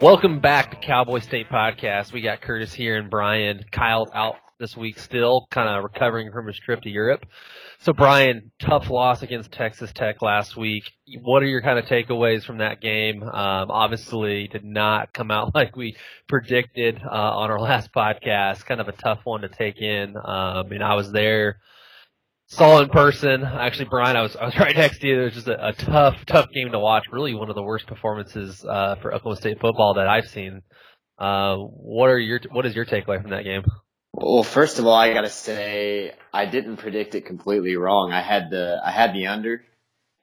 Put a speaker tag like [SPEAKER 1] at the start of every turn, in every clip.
[SPEAKER 1] Welcome back to Cowboy State Podcast. We got Curtis here and Brian. Kyle's out this week still, kind of recovering from his trip to Europe. So Brian, tough loss against Texas Tech last week. What are your kind of takeaways from that game? Um, obviously did not come out like we predicted uh, on our last podcast. Kind of a tough one to take in. Um, and I was there saw in person. Actually, Brian, I was I was right next to you. It was just a, a tough, tough game to watch. Really, one of the worst performances uh, for Oklahoma State football that I've seen. Uh, what are your What is your takeaway from that game?
[SPEAKER 2] Well, first of all, I gotta say I didn't predict it completely wrong. I had the I had the under,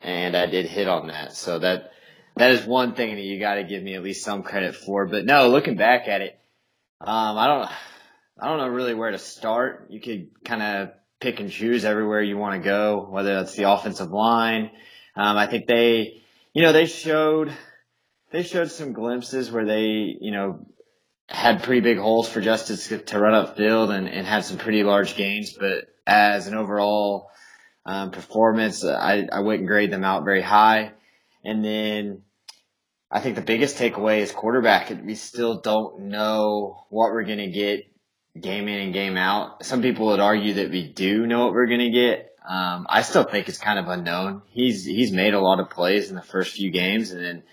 [SPEAKER 2] and I did hit on that. So that that is one thing that you got to give me at least some credit for. But no, looking back at it, um, I don't I don't know really where to start. You could kind of pick and choose everywhere you want to go, whether that's the offensive line. Um, I think they, you know, they showed, they showed some glimpses where they, you know, had pretty big holes for Justice to run upfield and, and had some pretty large gains. But as an overall um, performance, I, I wouldn't grade them out very high. And then I think the biggest takeaway is quarterback. We still don't know what we're going to get game in and game out. Some people would argue that we do know what we're going to get. Um, I still think it's kind of unknown. He's he's made a lot of plays in the first few games, and then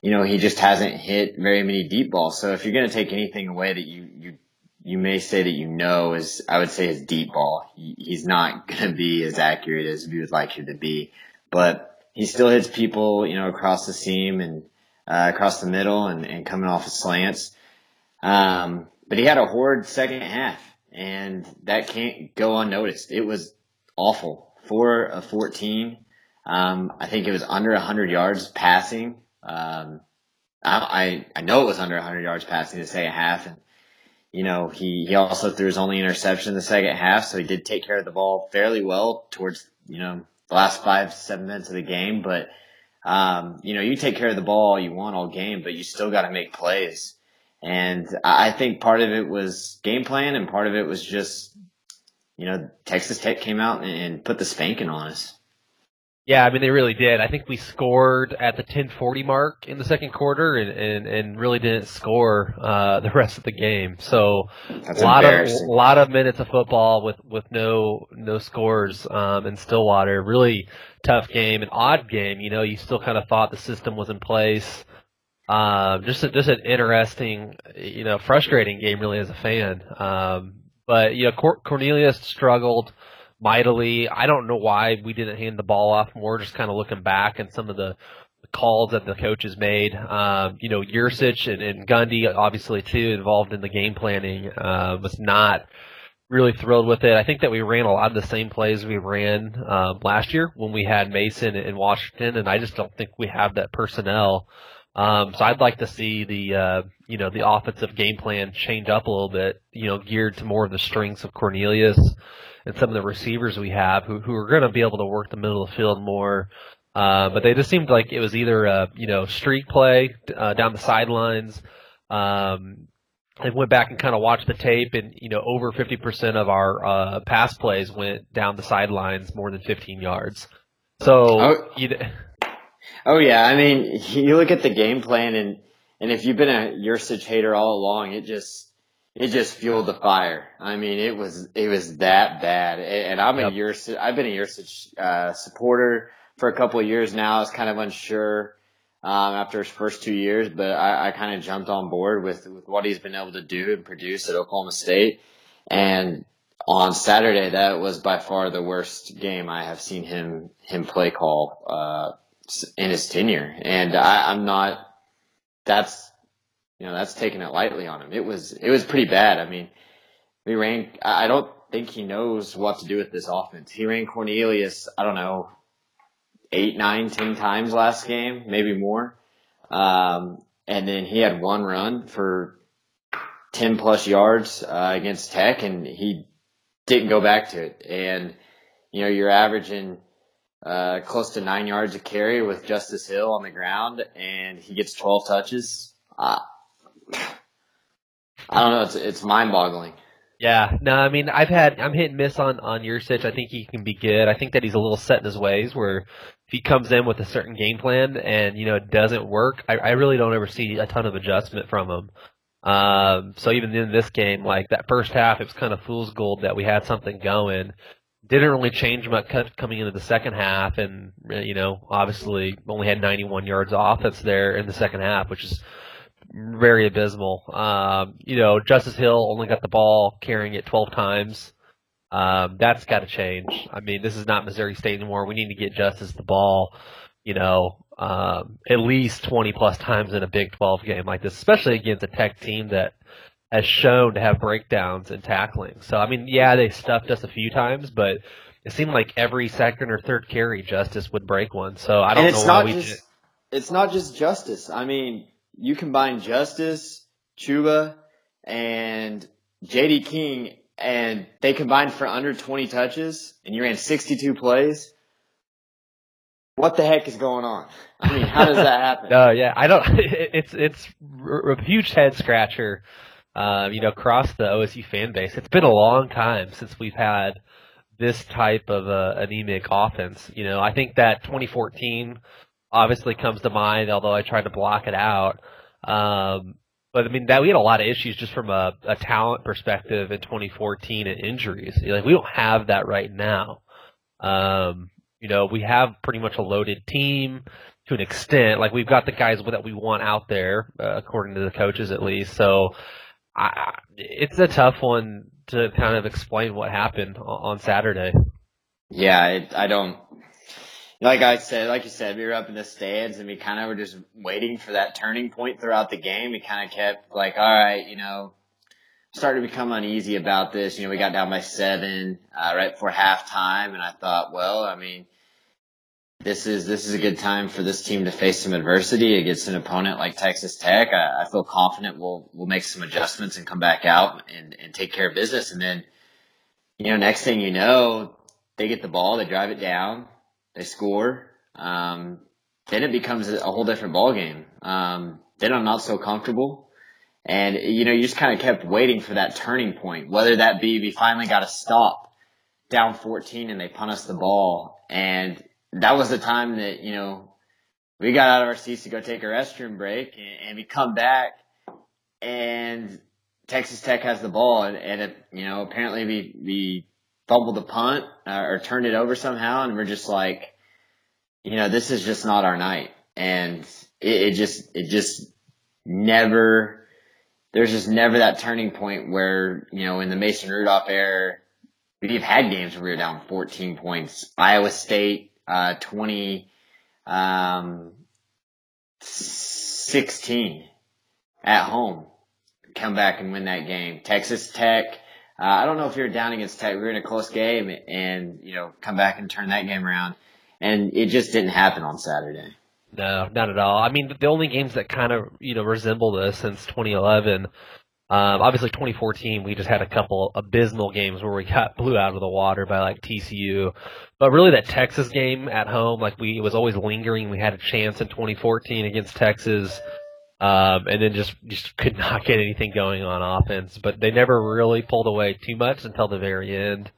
[SPEAKER 2] you know he just hasn't hit very many deep balls. So if you're going to take anything away that you you you may say that you know is I would say his deep ball. He, he's not going to be as accurate as we would like him to be, but he still hits people you know across the seam and uh, across the middle and, and coming off of slants. Um, but he had a horrid second half, and that can't go unnoticed. It was awful. Four of 14. Um, I think it was under 100 yards passing. Um, I, I know it was under 100 yards passing to say a half, and you know he he also threw his only interception in the second half, so he did take care of the ball fairly well towards you know the last five seven minutes of the game. But um, you know you take care of the ball you want all game, but you still got to make plays. And I think part of it was game plan and part of it was just, you know, Texas Tech came out and put the spanking on us.
[SPEAKER 1] Yeah, I mean they really did. I think we scored at the 10:40 mark in the second quarter, and and, and really didn't score uh, the rest of the game. So
[SPEAKER 2] That's
[SPEAKER 1] a lot of a lot of minutes of football with with no no scores um, in Stillwater. Really tough game, an odd game. You know, you still kind of thought the system was in place. Um, just a, just an interesting, you know, frustrating game really as a fan. Um, but you know, Cor- Cornelius struggled mightily. I don't know why we didn't hand the ball off more. Just kind of looking back and some of the, calls that the coaches made. Um, you know, Yurcich and, and Gundy obviously too involved in the game planning. Uh, was not really thrilled with it. I think that we ran a lot of the same plays we ran um, last year when we had Mason in Washington, and I just don't think we have that personnel um, so I'd like to see the uh, you know the offensive game plan change up a little bit, you know, geared to more of the strengths of Cornelius and some of the receivers we have who who are going to be able to work the middle of the field more. Uh, but they just seemed like it was either a you know streak play uh, down the sidelines. Um, I went back and kind of watched the tape, and you know over 50% of our uh, pass plays went down the sidelines more than 15 yards. So oh. you.
[SPEAKER 2] Oh yeah, I mean, you look at the game plan and and if you've been a Yurcich hater all along, it just it just fueled the fire. I mean, it was it was that bad. And I'm yep. a Yurcich, I've been a Yurcich uh, supporter for a couple of years now. I was kind of unsure um, after his first two years, but I, I kind of jumped on board with with what he's been able to do and produce at Oklahoma State. And on Saturday, that was by far the worst game I have seen him him play call. Uh, in his tenure, and I, I'm not. That's you know that's taking it lightly on him. It was it was pretty bad. I mean, we ran. I don't think he knows what to do with this offense. He ran Cornelius. I don't know, eight, nine, ten times last game, maybe more. Um, and then he had one run for ten plus yards uh, against Tech, and he didn't go back to it. And you know, you're averaging uh, close to nine yards of carry with Justice Hill on the ground, and he gets 12 touches. Uh, I don't know. It's, it's mind boggling.
[SPEAKER 1] Yeah, no, I mean, I've had, I'm hit and miss on, on Yurcich. I think he can be good. I think that he's a little set in his ways where if he comes in with a certain game plan and, you know, it doesn't work, I, I really don't ever see a ton of adjustment from him. Um, so even in this game, like that first half, it was kind of fool's gold that we had something going. Didn't really change much coming into the second half, and you know, obviously only had 91 yards offense there in the second half, which is very abysmal. Um, you know, Justice Hill only got the ball carrying it 12 times. Um, that's got to change. I mean, this is not Missouri State anymore. We need to get Justice the ball, you know, um, at least 20 plus times in a Big 12 game like this, especially against a Tech team that has shown to have breakdowns in tackling. So, I mean, yeah, they stuffed us a few times, but it seemed like every second or third carry, Justice would break one. So I don't
[SPEAKER 2] and it's
[SPEAKER 1] know
[SPEAKER 2] not
[SPEAKER 1] why we.
[SPEAKER 2] Just, it's not just Justice. I mean, you combine Justice, Chuba, and JD King, and they combined for under 20 touches, and you ran 62 plays. What the heck is going on? I mean, how does that happen?
[SPEAKER 1] no, yeah, I don't. It's it's a huge head scratcher. Uh, you know, across the OSU fan base, it's been a long time since we've had this type of anemic offense. You know, I think that 2014 obviously comes to mind, although I tried to block it out. Um, but I mean, that we had a lot of issues just from a, a talent perspective in 2014 and injuries. Like we don't have that right now. Um, you know, we have pretty much a loaded team to an extent. Like we've got the guys that we want out there, uh, according to the coaches at least. So I, it's a tough one to kind of explain what happened on Saturday.
[SPEAKER 2] Yeah, it, I don't like I said, like you said, we were up in the stands and we kind of were just waiting for that turning point throughout the game. We kind of kept like, all right, you know, started to become uneasy about this. You know, we got down by seven uh, right before halftime, and I thought, well, I mean, this is this is a good time for this team to face some adversity against an opponent like Texas Tech. I, I feel confident we'll we'll make some adjustments and come back out and and take care of business. And then, you know, next thing you know, they get the ball, they drive it down they score, um, then it becomes a whole different ball game. Um, then I'm not so comfortable. And, you know, you just kind of kept waiting for that turning point, whether that be we finally got a stop down 14 and they punt us the ball. And that was the time that, you know, we got out of our seats to go take a restroom break and, and we come back and Texas Tech has the ball and, and it, you know, apparently we, we fumbled the punt uh, or turned it over somehow, and we're just like, you know, this is just not our night, and it, it just it just never. There's just never that turning point where you know in the Mason Rudolph era, we've had games where we were down 14 points. Iowa State, uh, 20, um, 16 at home, come back and win that game. Texas Tech, uh, I don't know if you're down against Tech. We were in a close game and, you know, come back and turn that game around. And it just didn't happen on Saturday.
[SPEAKER 1] No, not at all. I mean, the only games that kind of, you know, resemble this since 2011, um, obviously 2014, we just had a couple abysmal games where we got blew out of the water by like TCU. But really that Texas game at home, like we, it was always lingering. We had a chance in 2014 against Texas. Um, and then just just could not get anything going on offense. But they never really pulled away too much until the very end.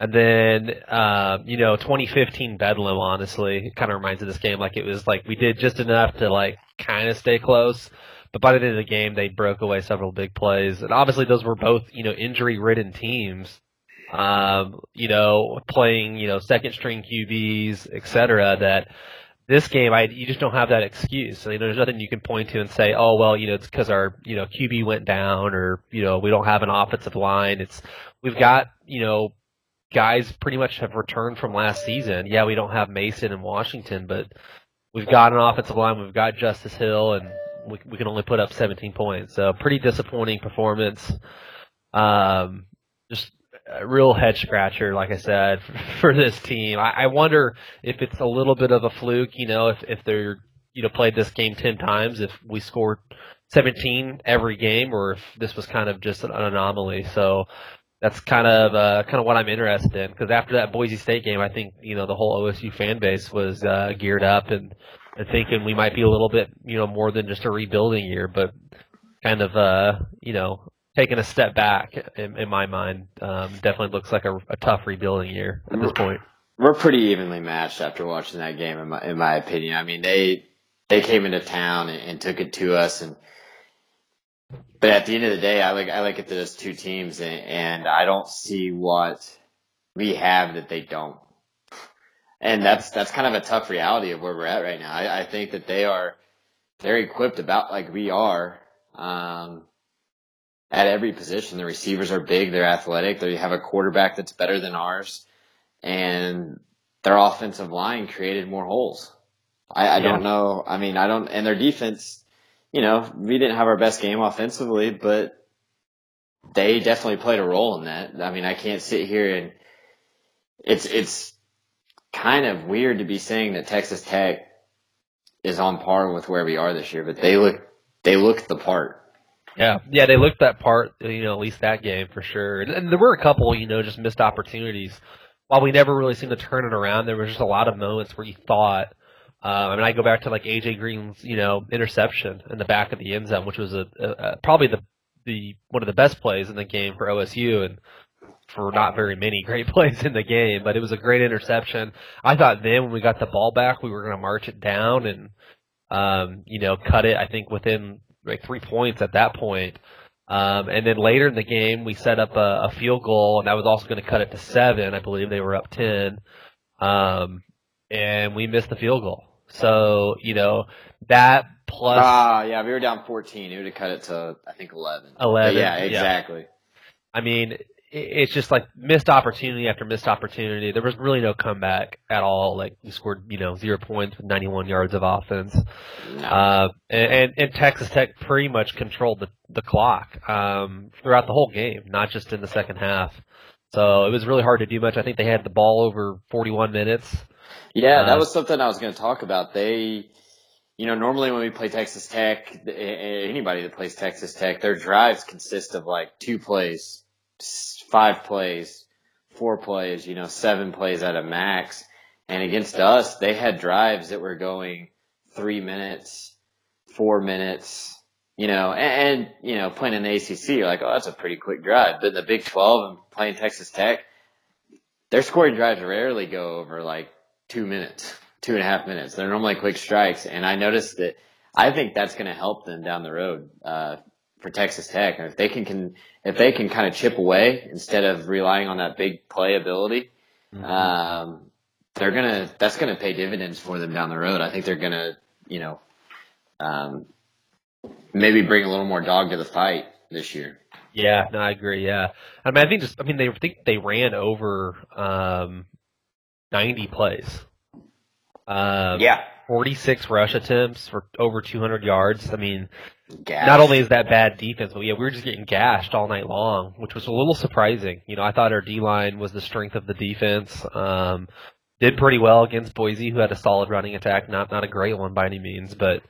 [SPEAKER 1] And then, um, you know, 2015 Bedlam, honestly, kind of reminds of this game. Like it was like we did just enough to like kind of stay close, but by the end of the game, they broke away several big plays. And obviously, those were both you know injury ridden teams. Um, you know, playing you know second string QBs, et cetera. That this game, I you just don't have that excuse. So, you know, there's nothing you can point to and say, oh well, you know, it's because our you know QB went down, or you know, we don't have an offensive line. It's we've got you know guys pretty much have returned from last season. Yeah, we don't have Mason and Washington, but we've got an offensive line. We've got Justice Hill, and we we can only put up 17 points. So pretty disappointing performance. Um, just a real head scratcher, like I said, for this team. I, I wonder if it's a little bit of a fluke, you know, if if they're you know played this game ten times, if we scored 17 every game, or if this was kind of just an anomaly. So that's kind of uh, kind of what I'm interested in because after that Boise State game, I think you know the whole OSU fan base was uh, geared up and, and thinking we might be a little bit you know more than just a rebuilding year, but kind of uh, you know taken a step back in, in my mind. Um, definitely looks like a, a tough rebuilding year at this point.
[SPEAKER 2] We're pretty evenly matched after watching that game, in my in my opinion. I mean, they they came into town and, and took it to us, and but at the end of the day, I like I like it as two teams, and, and I don't see what we have that they don't. And that's that's kind of a tough reality of where we're at right now. I, I think that they are they're equipped about like we are. Um, at every position. The receivers are big, they're athletic, they have a quarterback that's better than ours, and their offensive line created more holes. I, I yeah. don't know. I mean, I don't, and their defense, you know, we didn't have our best game offensively, but they definitely played a role in that. I mean, I can't sit here and it's, it's kind of weird to be saying that Texas Tech is on par with where we are this year, but they look, they look the part.
[SPEAKER 1] Yeah, yeah, they looked that part, you know, at least that game for sure. And, and there were a couple, you know, just missed opportunities. While we never really seemed to turn it around, there was just a lot of moments where you thought. Um, I mean, I go back to like AJ Green's, you know, interception in the back of the end zone, which was a, a, a probably the the one of the best plays in the game for OSU, and for not very many great plays in the game, but it was a great interception. I thought then when we got the ball back, we were going to march it down and, um, you know, cut it. I think within like three points at that point. Um, and then later in the game, we set up a, a field goal, and that was also going to cut it to seven. I believe they were up ten, um, and we missed the field goal. So you know that plus.
[SPEAKER 2] Ah, yeah, we were down fourteen. It would have cut it to I think eleven.
[SPEAKER 1] Eleven.
[SPEAKER 2] But yeah, exactly. Yeah.
[SPEAKER 1] I mean, it's just like missed opportunity after missed opportunity. There was really no comeback at all. Like we scored, you know, zero points with 91 yards of offense. No. Uh, and, and Texas Tech pretty much controlled the, the clock, um, throughout the whole game, not just in the second half. So it was really hard to do much. I think they had the ball over 41 minutes.
[SPEAKER 2] Yeah, that uh, was something I was going to talk about. They, you know, normally when we play Texas Tech, anybody that plays Texas Tech, their drives consist of like two plays five plays, four plays, you know, seven plays at a max. And against us, they had drives that were going three minutes, four minutes, you know, and, and you know, playing in the ACC, you're like, oh, that's a pretty quick drive. But in the Big 12 and playing Texas Tech, their scoring drives rarely go over like two minutes, two and a half minutes. They're normally quick strikes. And I noticed that I think that's going to help them down the road. Uh, for Texas Tech. And if they can, can if they can kind of chip away instead of relying on that big playability, mm-hmm. um, they're gonna that's gonna pay dividends for them down the road. I think they're gonna, you know, um, maybe bring a little more dog to the fight this year.
[SPEAKER 1] Yeah, no, I agree. Yeah, I mean, I think just I mean they think they ran over um, ninety plays.
[SPEAKER 2] Um, yeah,
[SPEAKER 1] 46 rush attempts for over 200 yards. I mean, Gashed. not only is that bad defense, but yeah, we were just getting gashed all night long, which was a little surprising. You know, I thought our D line was the strength of the defense. Um, did pretty well against Boise, who had a solid running attack, not not a great one by any means, but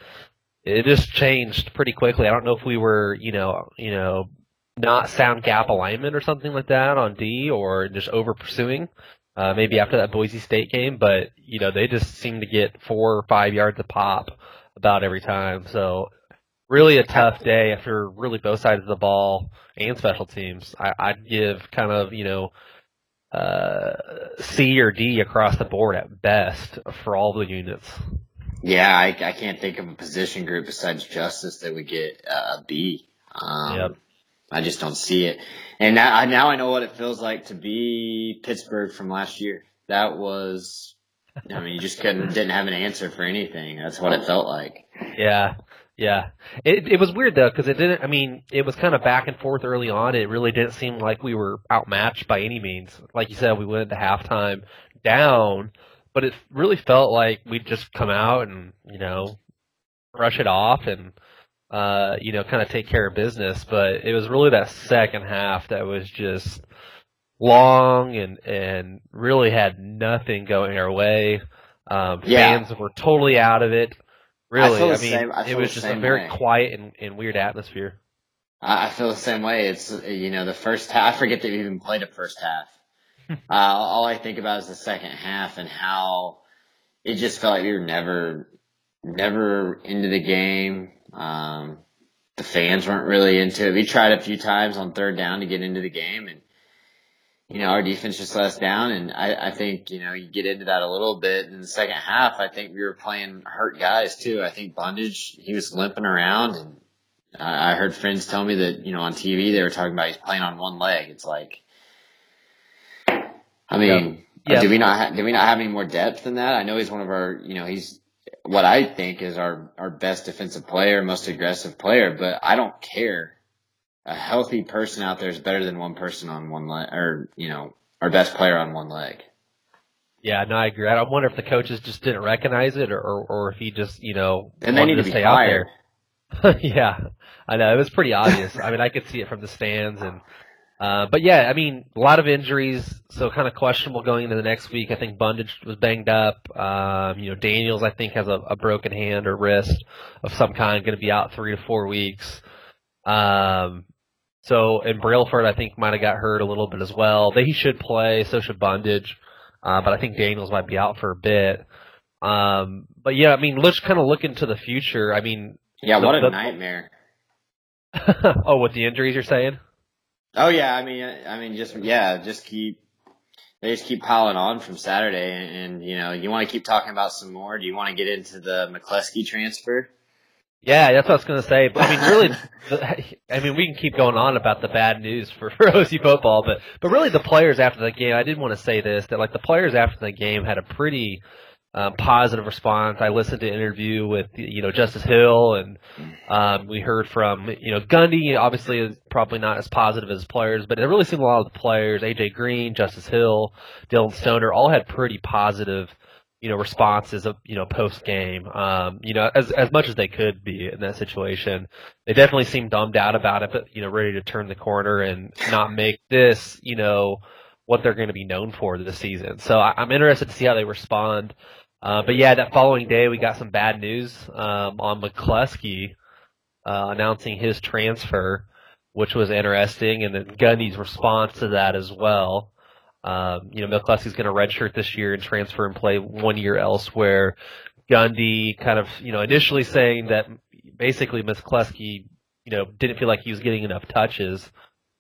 [SPEAKER 1] it just changed pretty quickly. I don't know if we were, you know, you know, not sound gap alignment or something like that on D, or just over pursuing uh, maybe after that Boise State game, but you know they just seem to get four or five yards a pop about every time. So really a tough day after really both sides of the ball and special teams. I, I'd give kind of you know uh, C or D across the board at best for all the units.
[SPEAKER 2] Yeah, I, I can't think of a position group besides Justice that would get a B. Um, yep. I just don't see it. And now, I, now I know what it feels like to be Pittsburgh from last year. That was, I mean, you just couldn't, didn't have an answer for anything. That's what it felt like.
[SPEAKER 1] Yeah. Yeah. It, it was weird though, cause it didn't, I mean, it was kind of back and forth early on. It really didn't seem like we were outmatched by any means. Like you said, we went into halftime down, but it really felt like we'd just come out and, you know, brush it off and, uh, you know, kind of take care of business. But it was really that second half that was just long and and really had nothing going our way. Um, yeah. Fans were totally out of it. Really, I, I mean, same, I it was just a very way. quiet and, and weird atmosphere.
[SPEAKER 2] I feel the same way. It's you know the first half. I forget that we even played a first half. uh, all I think about is the second half and how it just felt like we were never, never into the game. Um, the fans weren't really into it. We tried a few times on third down to get into the game, and you know our defense just let us down. And I, I think you know you get into that a little bit in the second half. I think we were playing hurt guys too. I think Bundage he was limping around, and I I heard friends tell me that you know on TV they were talking about he's playing on one leg. It's like, I mean. Yeah. Do we not ha- do we not have any more depth than that? I know he's one of our, you know, he's what I think is our, our best defensive player, most aggressive player, but I don't care. A healthy person out there is better than one person on one leg, or, you know, our best player on one leg.
[SPEAKER 1] Yeah, no, I agree. I wonder if the coaches just didn't recognize it, or or, or if he just, you know,
[SPEAKER 2] and they need to, to stay fired.
[SPEAKER 1] out there. yeah, I know it was pretty obvious. I mean, I could see it from the stands, and uh, but yeah, I mean, a lot of injuries, so kind of questionable going into the next week. I think Bundage was banged up. Um, you know, Daniels, I think, has a, a broken hand or wrist of some kind, going to be out three to four weeks. Um, so, and Brailford, I think, might have got hurt a little bit as well. They, he should play, so should Bundage. Uh, but I think Daniels might be out for a bit. Um, but yeah, I mean, let's kind of look into the future. I mean,
[SPEAKER 2] yeah, what a the, nightmare.
[SPEAKER 1] oh, with the injuries you're saying?
[SPEAKER 2] Oh yeah, I mean, I mean, just yeah, just keep they just keep piling on from Saturday, and, and you know, you want to keep talking about some more. Do you want to get into the McCleskey transfer?
[SPEAKER 1] Yeah, that's what I was going to say. But I mean, really, I mean, we can keep going on about the bad news for, for OSU football, but but really, the players after the game. I did want to say this that like the players after the game had a pretty um, positive response. I listened to an interview with you know Justice Hill, and um, we heard from you know Gundy. Obviously, is probably not as positive as players, but it really seemed a lot of the players, AJ Green, Justice Hill, Dillon Stoner, all had pretty positive you know responses of you know post game. Um, you know as as much as they could be in that situation. They definitely seemed dumbed out about it, but you know ready to turn the corner and not make this you know what they're going to be known for this season. So I, am interested to see how they respond. Uh, but yeah, that following day we got some bad news um, on McCleskey uh, announcing his transfer, which was interesting, and then Gundy's response to that as well. Um, you know, McCleskey's going to redshirt this year and transfer and play one year elsewhere. Gundy kind of, you know, initially saying that basically McCleskey, you know, didn't feel like he was getting enough touches.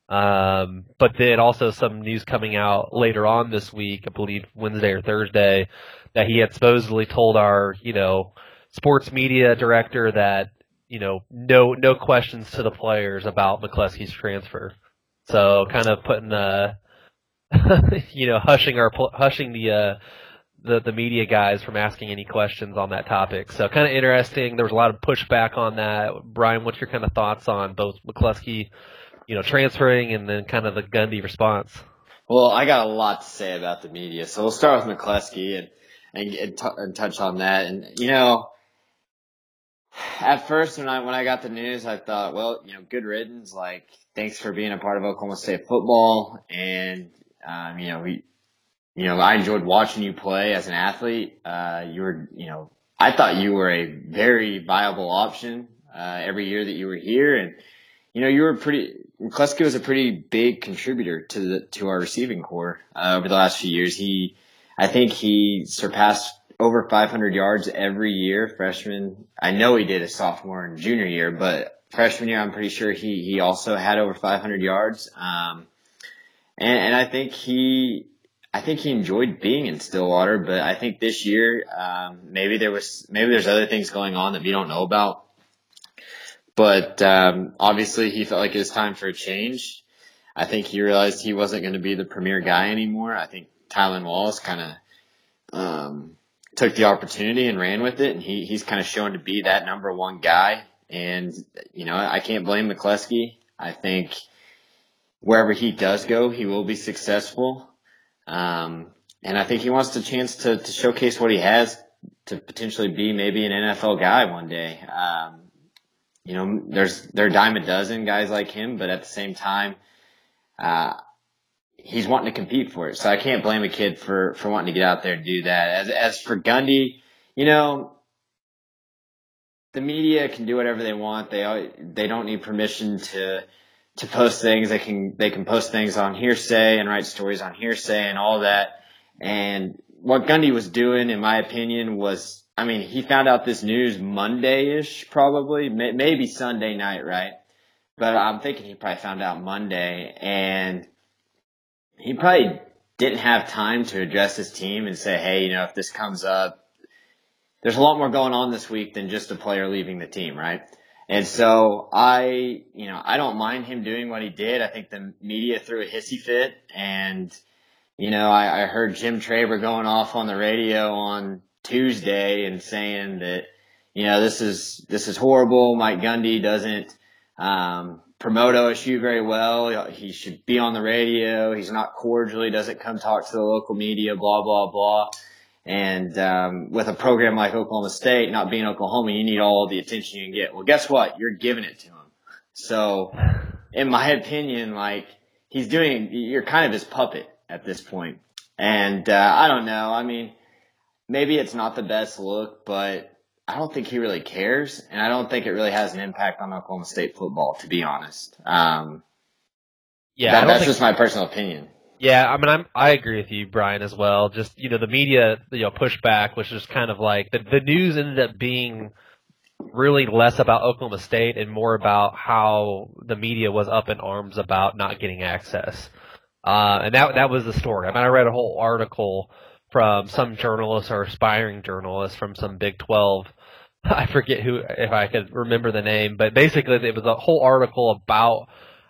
[SPEAKER 1] Um, but then also some news coming out later on this week, I believe Wednesday or Thursday, that he had supposedly told our, you know, sports media director that, you know, no no questions to the players about McCleskey's transfer. So kind of putting uh you know, hushing our hushing the uh the the media guys from asking any questions on that topic. So kind of interesting. There was a lot of pushback on that. Brian, what's your kind of thoughts on both McCleskey, you know, transferring and then kind of the Gundy response?
[SPEAKER 2] Well, I got a lot to say about the media, so we'll start with McCleskey. And and, and, t- and touch on that. And you know, at first when I when I got the news, I thought, well, you know, good riddance. Like, thanks for being a part of Oklahoma State football, and um, you know, we, you know, I enjoyed watching you play as an athlete. Uh, you were, you know, I thought you were a very viable option uh, every year that you were here, and you know, you were pretty. Kleske was a pretty big contributor to the to our receiving core uh, over the last few years. He I think he surpassed over 500 yards every year, freshman. I know he did a sophomore and junior year, but freshman year, I'm pretty sure he, he also had over 500 yards. Um, and, and I think he, I think he enjoyed being in Stillwater, but I think this year, um, maybe there was, maybe there's other things going on that we don't know about. But, um, obviously he felt like it was time for a change. I think he realized he wasn't going to be the premier guy anymore. I think Tylan Wallace kind of um, took the opportunity and ran with it, and he he's kind of shown to be that number one guy. And you know, I can't blame McCleskey. I think wherever he does go, he will be successful. Um, and I think he wants the chance to, to showcase what he has to potentially be maybe an NFL guy one day. Um, you know, there's there are dime a dozen guys like him, but at the same time, uh, he's wanting to compete for it. So I can't blame a kid for, for wanting to get out there and do that. As, as for Gundy, you know, the media can do whatever they want. They, they don't need permission to, to post things. They can, they can post things on hearsay and write stories on hearsay and all that. And what Gundy was doing, in my opinion, was I mean, he found out this news Monday-ish, probably, maybe Sunday night, right? But I'm thinking he probably found out Monday, and he probably didn't have time to address his team and say, hey, you know, if this comes up, there's a lot more going on this week than just a player leaving the team, right? And so I, you know, I don't mind him doing what he did. I think the media threw a hissy fit and, you know, I, I heard Jim Traber going off on the radio on Tuesday and saying that, you know, this is, this is horrible. Mike Gundy doesn't, um, promote OSU very well. He should be on the radio. He's not cordial. He doesn't come talk to the local media, blah, blah, blah. And um, with a program like Oklahoma State, not being Oklahoma, you need all the attention you can get. Well, guess what? You're giving it to him. So, in my opinion, like he's doing, you're kind of his puppet at this point. And uh, I don't know. I mean, maybe it's not the best look, but I don't think he really cares, and I don't think it really has an impact on Oklahoma State football, to be honest. Um, yeah, that, that's just my personal opinion.
[SPEAKER 1] Yeah, I mean, I'm I agree with you, Brian, as well. Just you know, the media, you know, pushback was just kind of like the the news ended up being really less about Oklahoma State and more about how the media was up in arms about not getting access. Uh, and that that was the story. I mean, I read a whole article from some journalists or aspiring journalists from some Big 12 I forget who, if I could remember the name, but basically it was a whole article about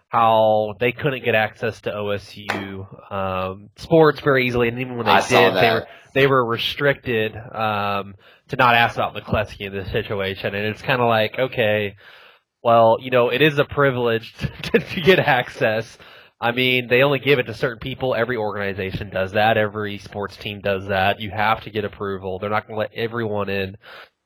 [SPEAKER 1] how they couldn't get access to OSU um, sports very easily, and even when they I did, they were they were restricted um, to not ask about McCleskey in this situation. And it's kind of like, okay, well, you know, it is a privilege to, to get access. I mean, they only give it to certain people. Every organization does that. Every sports team does that. You have to get approval. They're not going to let everyone in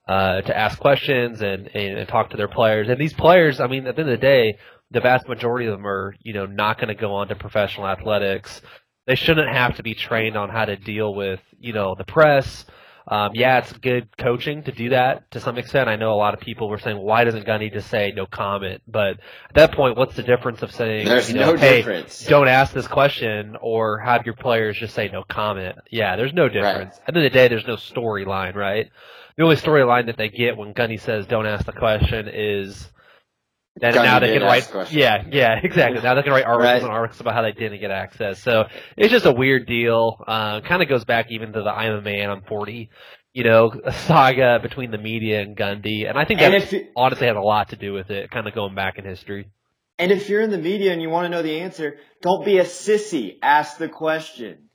[SPEAKER 1] uh, to ask questions and, and talk to their players. And these players, I mean, at the end of the day, the vast majority of them are, you know, not going to go on to professional athletics. They shouldn't have to be trained on how to deal with, you know, the press. Um, yeah, it's good coaching to do that to some extent. I know a lot of people were saying, why doesn't Gundy just say no comment? But at that point, what's the difference of saying,
[SPEAKER 2] there's
[SPEAKER 1] you know,
[SPEAKER 2] no
[SPEAKER 1] hey,
[SPEAKER 2] difference.
[SPEAKER 1] don't ask this question or have your players just say no comment? Yeah, there's no difference. Right. At the end of the day, there's no storyline, right? the only storyline that they get when Gundy says "Don't ask the question" is that now they can write. Yeah, yeah, exactly. Now they can write articles right. and articles about how they didn't get access. So it's just a weird deal. Uh, kind of goes back even to the "I'm a man, I'm 40." You know, saga between the media and Gundy, and I think that honestly has a lot to do with it. Kind of going back in history.
[SPEAKER 2] And if you're in the media and you want to know the answer, don't be a sissy. Ask the question.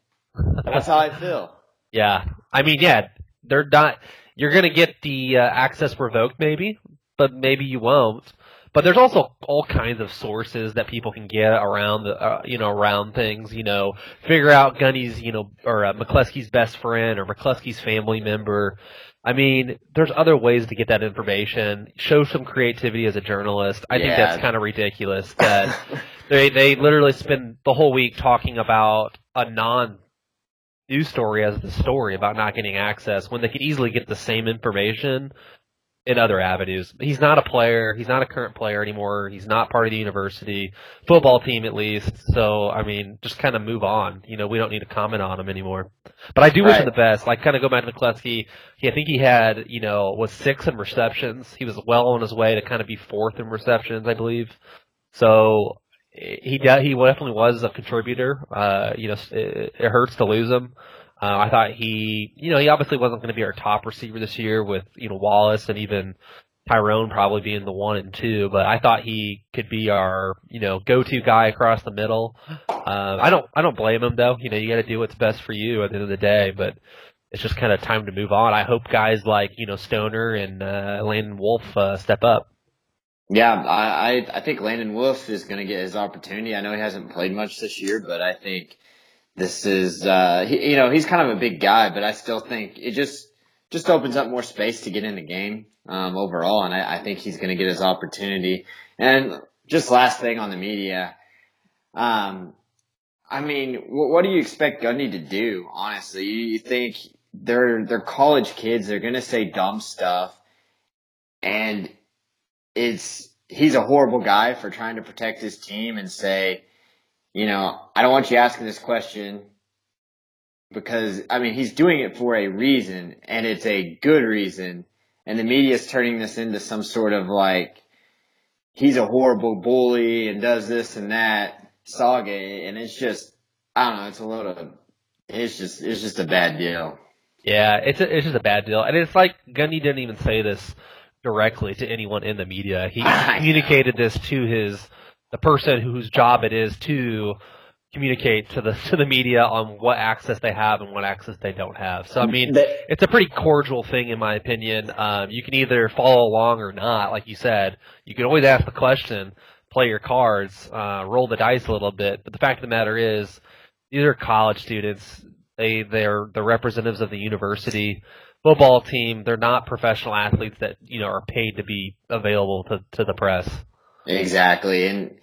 [SPEAKER 2] That's how I feel.
[SPEAKER 1] Yeah, I mean, yeah, they're not you're going to get the uh, access revoked, maybe, but maybe you won't. But there's also all kinds of sources that people can get around the, uh, you know, around things. You know, figure out Gundy's, you know, or uh, McCleskey's best friend or McCleskey's family member. I mean, there's other ways to get that information. Show some creativity as a journalist. I yeah. think that's kind of ridiculous that they they literally spend the whole week talking about a non news story as the story about not getting access when they could easily get the same information in other avenues. He's not a player. He's not a current player anymore. He's not part of the university football team, at least. So, I mean, just kind of move on. You know, we don't need to comment on him anymore. But I do right. wish him the best. Like, kind of go back to McCleskey. He, I think he had, you know, was six in receptions. He was well on his way to kind of be fourth in receptions, I believe. So he de- he definitely was a contributor. Uh, you know, it, it hurts to lose him. Uh, I thought he, you know, he obviously wasn't going to be our top receiver this year with you know Wallace and even Tyrone probably being the one and two, but I thought he could be our, you know, go-to guy across the middle. Uh, I don't, I don't blame him though. You know, you got to do what's best for you at the end of the day, but it's just kind of time to move on. I hope guys like you know Stoner and uh, Landon Wolf uh, step up.
[SPEAKER 2] Yeah, I, I, think Landon Wolf is going to get his opportunity. I know he hasn't played much this year, but I think this is, uh, he, you know, he's kind of a big guy, but I still think it just, just opens up more space to get in the game, um, overall. And I, I think he's going to get his opportunity. And just last thing on the media, um, I mean, what, do you expect Gundy to do? Honestly, you, you think they're, they're college kids. They're going to say dumb stuff. And it's he's a horrible guy for trying to protect his team and say, you know, I don't want you asking this question. because I mean he's doing it for a reason and it's a good reason and the media is turning this into some sort of like he's a horrible bully and does this and that saga and it's just I don't know it's a load of it's just it's just a bad deal.
[SPEAKER 1] Yeah, it's a, it's just a bad deal, and it's like Gundy didn't even say this directly to anyone in the media. He communicated this to his the person whose job it is to communicate to the to the media on what access they have and what access they don't have. So I mean, it's a pretty cordial thing in my opinion. Um, you can either follow along or not, like you said. You can always ask the question, play your cards, uh, roll the dice a little bit. But the fact of the matter is, these are college students. They they're the representatives of the university football team. They're not professional athletes that you know are paid to be available to to the press.
[SPEAKER 2] Exactly, and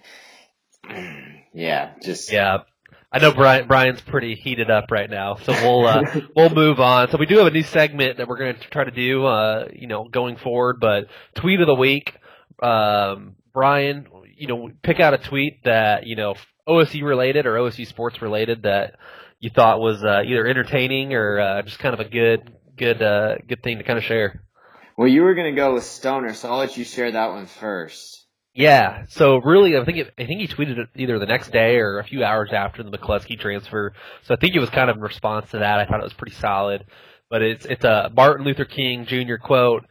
[SPEAKER 2] yeah, just
[SPEAKER 1] yeah. I know Brian Brian's pretty heated up right now, so we'll uh, we'll move on. So we do have a new segment that we're going to try to do, uh, you know, going forward. But tweet of the week, um, Brian, you know, pick out a tweet that you know OSU related or OSU sports related that you thought was uh, either entertaining or uh, just kind of a good good uh, good thing to kind of share.
[SPEAKER 2] Well, you were going to go with Stoner, so I'll let you share that one first.
[SPEAKER 1] Yeah, so really, I think it, I think he tweeted it either the next day or a few hours after the McCleskey transfer. So I think it was kind of in response to that. I thought it was pretty solid, but it's it's a Martin Luther King Jr. quote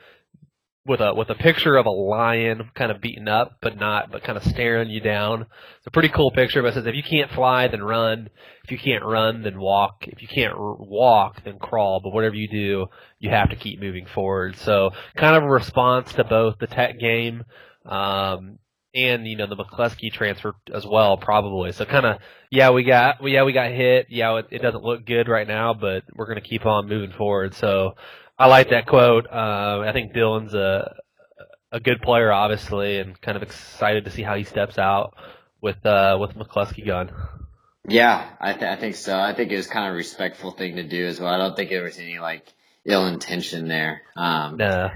[SPEAKER 1] with a with a picture of a lion kind of beaten up, but not but kind of staring you down. It's a pretty cool picture. But it says if you can't fly, then run. If you can't run, then walk. If you can't r- walk, then crawl. But whatever you do, you have to keep moving forward. So kind of a response to both the Tech game um, and you know the McCleskey transfer as well, probably. So kind of, yeah, we got, yeah, we got hit. Yeah, it, it doesn't look good right now, but we're gonna keep on moving forward. So I like that quote. Uh, I think Dillon's a a good player, obviously, and kind of excited to see how he steps out with uh, with McCleskey gone.
[SPEAKER 2] Yeah, I, th- I think so. I think it was kind of a respectful thing to do as well. I don't think there was any like ill intention there. Um,
[SPEAKER 1] nah.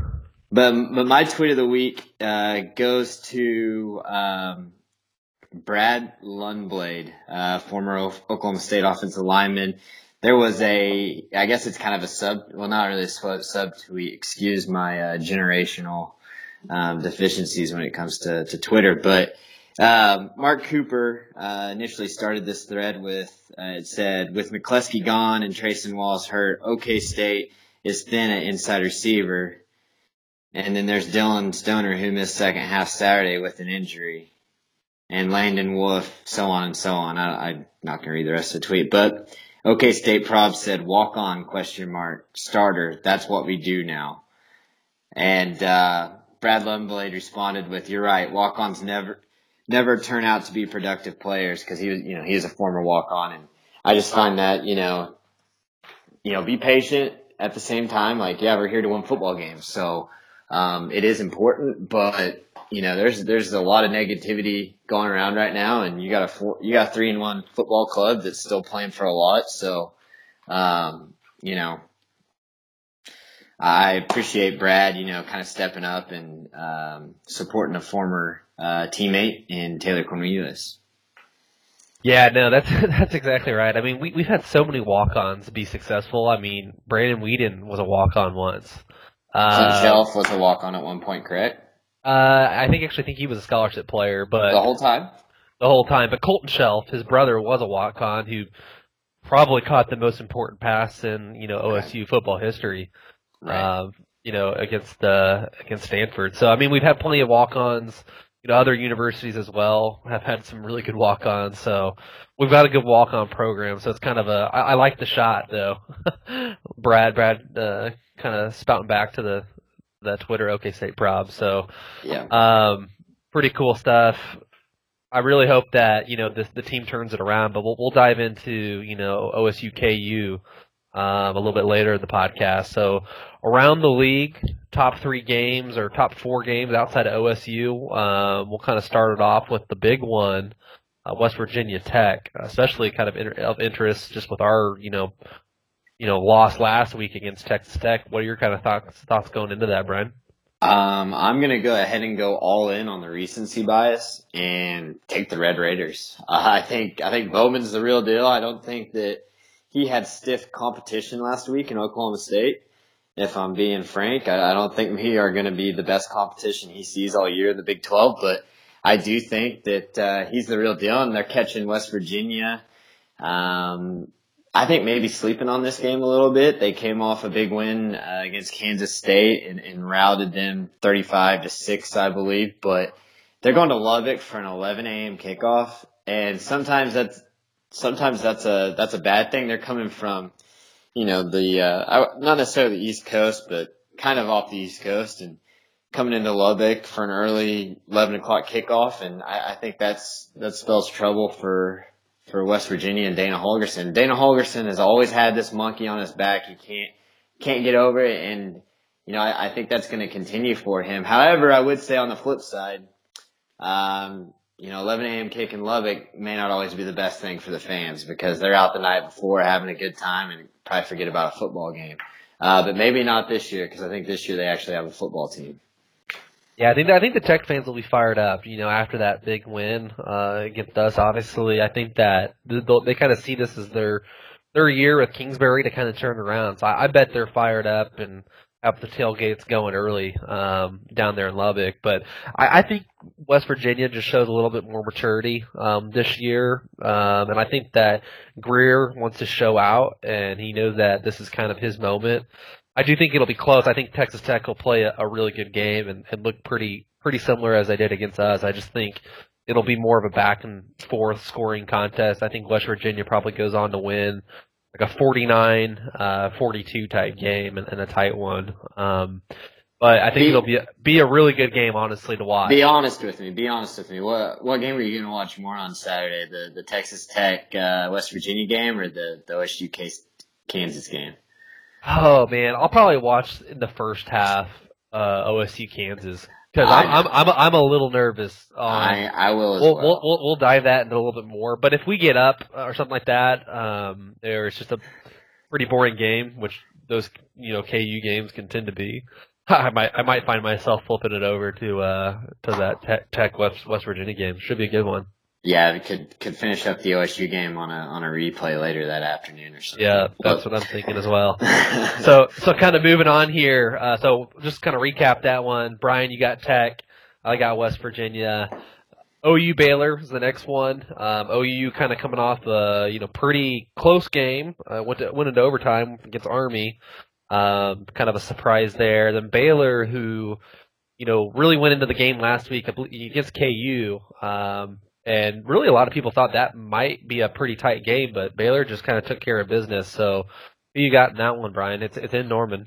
[SPEAKER 2] But but my tweet of the week uh, goes to um, Brad Lundblade, uh, former Oklahoma State offensive lineman. There was a, I guess it's kind of a sub, well, not really a sub tweet. Excuse my uh, generational um, deficiencies when it comes to, to Twitter, but um, Mark Cooper uh, initially started this thread with uh, it said, "With McCleskey gone and Trayson Wallace hurt, OK State is thin at inside receiver." And then there's Dillon Stoner who missed second half Saturday with an injury. And Landon Wolf, so on and so on. I, am not going to read the rest of the tweet, but OK State Prob said, walk on question mark starter. That's what we do now. And, uh, Brad Lundblade responded with, you're right. Walk ons never, never turn out to be productive players because he was, you know, he is a former walk on. And I just find that, you know, you know, be patient at the same time. Like, yeah, we're here to win football games. So, um, it is important, but you know, there's there's a lot of negativity going around right now, and you got a four, you got a three and one football club that's still playing for a lot. So, um, you know, I appreciate Brad, you know, kind of stepping up and um, supporting a former uh, teammate in Taylor Cornelius.
[SPEAKER 1] Yeah, no, that's that's exactly right. I mean, we we've had so many walk-ons be successful. I mean, Brandon Weeden was a walk-on once.
[SPEAKER 2] Uh, Chelf was a walk on at one point, correct?
[SPEAKER 1] Uh, I think actually think he was a scholarship player, but
[SPEAKER 2] the whole time.
[SPEAKER 1] The whole time, but Colton Chelf, his brother, was a walk on who probably caught the most important pass in you know OSU football history. Right. Um, you know against uh, against Stanford. So I mean, we've had plenty of walk ons. You know, other universities as well have had some really good walk ons. So we've got a good walk on program. So it's kind of a I, I like the shot though. Brad, Brad, uh, kind of spouting back to the the Twitter OK State prob. So
[SPEAKER 2] yeah,
[SPEAKER 1] um, pretty cool stuff. I really hope that you know this the team turns it around, but we'll we'll dive into you know OSU KU um, a little bit later in the podcast. So around the league, top three games or top four games outside of OSU. Um, we'll kind of start it off with the big one, uh, West Virginia Tech, especially kind of inter- of interest just with our you know you know, lost last week against Texas Tech. What are your kind of thoughts thoughts going into that, Brian?
[SPEAKER 2] Um, I'm gonna go ahead and go all in on the recency bias and take the Red Raiders. Uh, I think I think Bowman's the real deal. I don't think that he had stiff competition last week in Oklahoma State. If I'm being frank, I, I don't think we are going to be the best competition he sees all year in the Big 12, but I do think that uh, he's the real deal, and they're catching West Virginia. Um, I think maybe sleeping on this game a little bit. They came off a big win uh, against Kansas State and, and routed them 35 to six, I believe. But they're going to Lubbock for an 11 a.m. kickoff, and sometimes that's sometimes that's a that's a bad thing. They're coming from, you know, the uh, not necessarily the East Coast, but kind of off the East Coast, and coming into Lubbock for an early 11 o'clock kickoff, and I, I think that's that spells trouble for for West Virginia and Dana Holgorsen. Dana Holgorsen has always had this monkey on his back. He can't can't get over it, and you know I, I think that's going to continue for him. However, I would say on the flip side, um, you know, 11 a.m. kick in Lubbock may not always be the best thing for the fans because they're out the night before having a good time and probably forget about a football game. Uh, but maybe not this year because I think this year they actually have a football team.
[SPEAKER 1] Yeah, I think I think the Tech fans will be fired up. You know, after that big win uh, against us, obviously, I think that they kind of see this as their their year with Kingsbury to kind of turn around. So I, I bet they're fired up and have the tailgates going early um, down there in Lubbock. But I, I think West Virginia just shows a little bit more maturity um, this year, um, and I think that Grier wants to show out, and he knows that this is kind of his moment. I do think it'll be close. I think Texas Tech will play a, a really good game and, and look pretty pretty similar as they did against us. I just think it'll be more of a back and forth scoring contest. I think West Virginia probably goes on to win like a 49 uh, 42 type game and, and a tight one. Um, but I think be, it'll be a, be a really good game, honestly, to watch.
[SPEAKER 2] Be honest with me. Be honest with me. What what game are you going to watch more on Saturday? The the Texas Tech uh, West Virginia game or the the OSU Kansas game?
[SPEAKER 1] Oh man, I'll probably watch in the first half uh, OSU Kansas because I'm, I'm I'm a, I'm a little nervous.
[SPEAKER 2] Um, I I will.
[SPEAKER 1] We'll,
[SPEAKER 2] well.
[SPEAKER 1] we'll, we'll we'll dive that into a little bit more. But if we get up or something like that, um, there it's just a pretty boring game, which those you know KU games can tend to be. I might I might find myself flipping it over to uh to that Tech, Tech West West Virginia game. Should be a good one.
[SPEAKER 2] Yeah, we could could finish up the OSU game on a on a replay later that afternoon or something.
[SPEAKER 1] Yeah, that's what I'm thinking as well. so so kind of moving on here. Uh, so just kind of recap that one. Brian, you got Tech. I got West Virginia. OU Baylor is the next one. Um, OU kind of coming off a you know pretty close game. Uh, went to, went into overtime against Army. Um, kind of a surprise there. Then Baylor, who you know really went into the game last week against KU. Um, and really, a lot of people thought that might be a pretty tight game, but Baylor just kind of took care of business. So, who you got in that one, Brian? It's it's in Norman.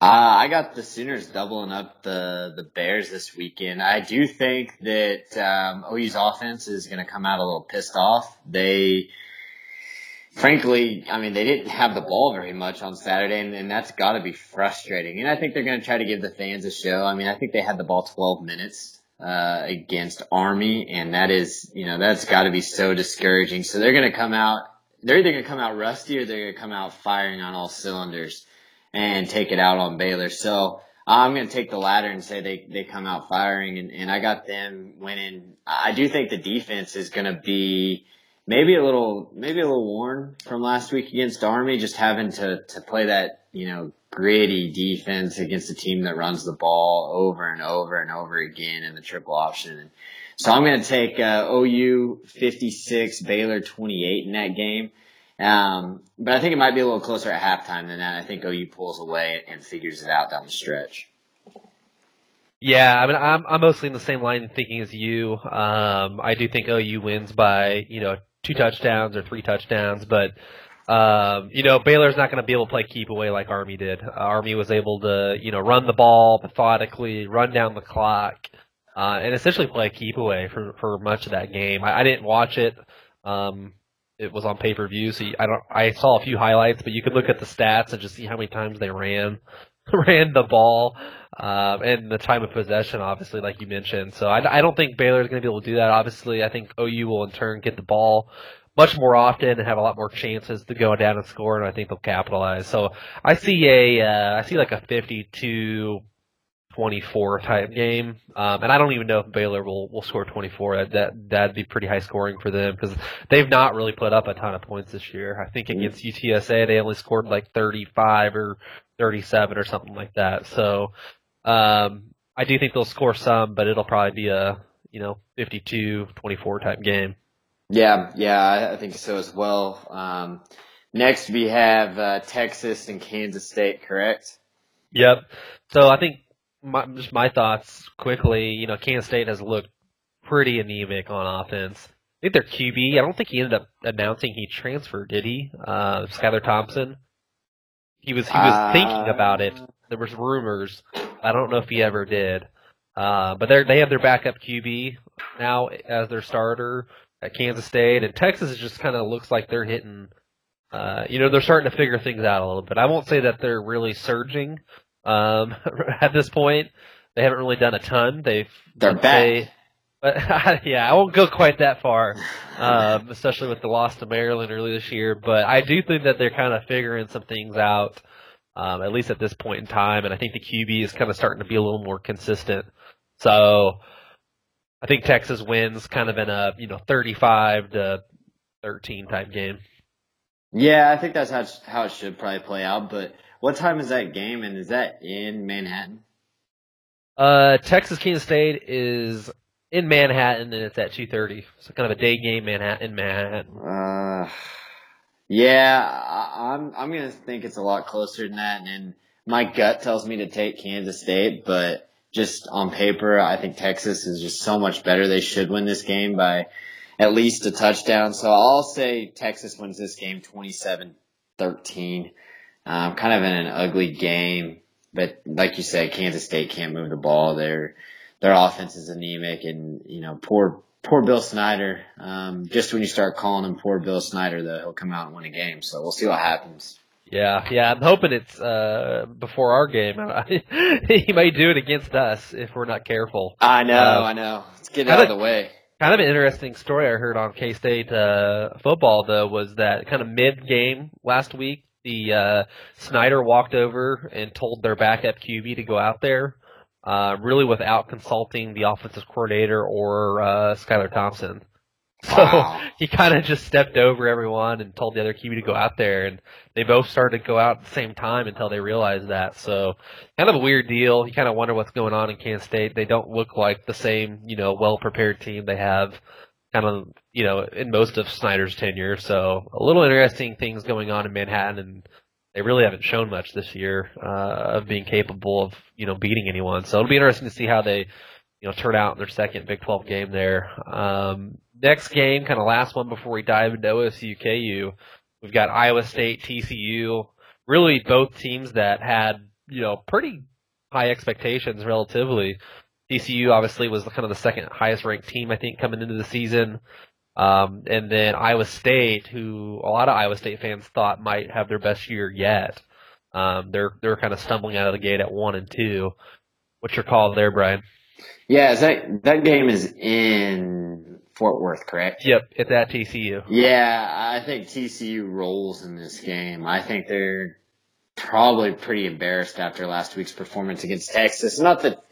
[SPEAKER 2] Uh, I got the Sooners doubling up the the Bears this weekend. I do think that um, OU's offense is going to come out a little pissed off. They, frankly, I mean, they didn't have the ball very much on Saturday, and, and that's got to be frustrating. And I think they're going to try to give the fans a show. I mean, I think they had the ball 12 minutes uh, against Army, and that is, you know, that's got to be so discouraging. So they're going to come out, they're either going to come out rusty or they're going to come out firing on all cylinders and take it out on Baylor. So I'm going to take the latter and say they, they come out firing, and, and I got them winning. I do think the defense is going to be maybe a little, maybe a little worn from last week against Army, just having to, to play that, you know, gritty defense against a team that runs the ball over and over and over again in the triple option. So I'm going to take uh, OU 56, Baylor 28 in that game. Um, but I think it might be a little closer at halftime than that. I think OU pulls away and figures it out down the stretch.
[SPEAKER 1] Yeah, I mean, I'm I'm mostly in the same line of thinking as you. Um, I do think OU wins by you know two touchdowns or three touchdowns, but um, you know, Baylor's not going to be able to play keep away like Army did. Uh, Army was able to, you know, run the ball methodically, run down the clock, uh, and essentially play keep away for for much of that game. I, I didn't watch it. Um, it was on pay per view, so I don't. I saw a few highlights, but you could look at the stats and just see how many times they ran ran the ball um, and the time of possession, obviously, like you mentioned. So I, I don't think Baylor is going to be able to do that. Obviously, I think OU will in turn get the ball much more often and have a lot more chances to go down and score, and I think they'll capitalize. So I see a, uh, I see like a 52 24 type game. Um, and I don't even know if Baylor will, will score 24. That, that, that'd be pretty high scoring for them because they've not really put up a ton of points this year. I think against UTSA, they only scored like 35 or 37 or something like that. So, um, I do think they'll score some, but it'll probably be a, you know, 52-24 type game.
[SPEAKER 2] Yeah, yeah, I think so as well. Um, next we have uh, Texas and Kansas State, correct?
[SPEAKER 1] Yep. So I think my, just my thoughts quickly. You know, Kansas State has looked pretty anemic on offense. I think their QB. I don't think he ended up announcing he transferred, did he? Uh, Skylar Thompson. He was he was uh, thinking about it. There was rumors. I don't know if he ever did. Uh, but they they have their backup QB now as their starter at Kansas State, and Texas just kind of looks like they're hitting. Uh, you know, they're starting to figure things out a little bit. I won't say that they're really surging um, at this point. They haven't really done a ton. They've
[SPEAKER 2] they're back.
[SPEAKER 1] but yeah, I won't go quite that far, um, especially with the loss to Maryland early this year. But I do think that they're kind of figuring some things out, um, at least at this point in time. And I think the QB is kind of starting to be a little more consistent. So I think Texas wins kind of in a you know 35 to 13 type game.
[SPEAKER 2] Yeah, I think that's how how it should probably play out. But what time is that game, and is that in Manhattan?
[SPEAKER 1] Uh, Texas Kansas State is in Manhattan, and it's at 2:30. So kind of a day game, Manhattan, Manhattan.
[SPEAKER 2] Uh, yeah, I, I'm I'm gonna think it's a lot closer than that, and my gut tells me to take Kansas State, but just on paper, I think Texas is just so much better. They should win this game by at least a touchdown. So I'll say Texas wins this game 27-13. Um, kind of in an ugly game, but like you said, Kansas State can't move the ball. Their their offense is anemic, and you know, poor poor Bill Snyder. Um, just when you start calling him poor Bill Snyder, though, he'll come out and win a game. So we'll see what happens.
[SPEAKER 1] Yeah, yeah. I'm hoping it's uh, before our game. he may do it against us if we're not careful.
[SPEAKER 2] I know, uh, I know. Let's get out of the way.
[SPEAKER 1] Kind of an interesting story I heard on K State uh, football though was that kind of mid game last week, the uh, Snyder walked over and told their backup QB to go out there, uh, really without consulting the offensive coordinator or uh, Skylar Thompson. So wow. he kind of just stepped over everyone and told the other QB to go out there, and they both started to go out at the same time until they realized that. So kind of a weird deal. You kind of wonder what's going on in Kansas State. They don't look like the same, you know, well prepared team they have kind of, you know, in most of Snyder's tenure. So a little interesting things going on in Manhattan, and they really haven't shown much this year uh, of being capable of, you know, beating anyone. So it'll be interesting to see how they you know, turn out in their second Big 12 game there. Um, next game, kind of last one before we dive into OSU KU, we've got Iowa State, TCU. Really, both teams that had you know pretty high expectations relatively. TCU obviously was kind of the second highest ranked team I think coming into the season. Um, and then Iowa State, who a lot of Iowa State fans thought might have their best year yet. Um, they're they're kind of stumbling out of the gate at one and two. What's your call there, Brian?
[SPEAKER 2] Yeah, that that game is in Fort Worth, correct?
[SPEAKER 1] Yep, it's at TCU.
[SPEAKER 2] Yeah, I think TCU rolls in this game. I think they're probably pretty embarrassed after last week's performance against Texas. Not that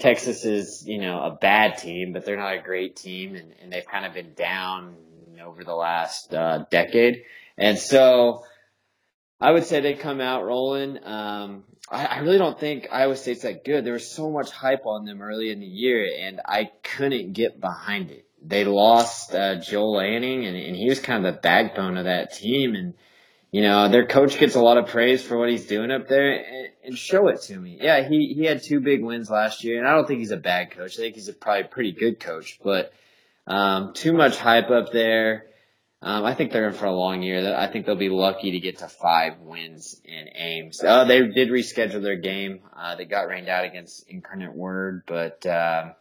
[SPEAKER 2] Texas is, you know, a bad team, but they're not a great team, and, and they've kind of been down over the last uh, decade. And so I would say they come out rolling. Um, I, I really don't think Iowa State's that good. There was so much hype on them early in the year, and I couldn't get behind it. They lost uh, Joel Lanning, and, and he was kind of the backbone of that team. And you know, their coach gets a lot of praise for what he's doing up there, and, and show it to me. Yeah, he he had two big wins last year, and I don't think he's a bad coach. I think he's a probably pretty good coach, but um, too much hype up there. Um, I think they're in for a long year. I think they'll be lucky to get to five wins in Ames. Uh, they did reschedule their game. Uh, they got rained out against Incarnate Word, but uh,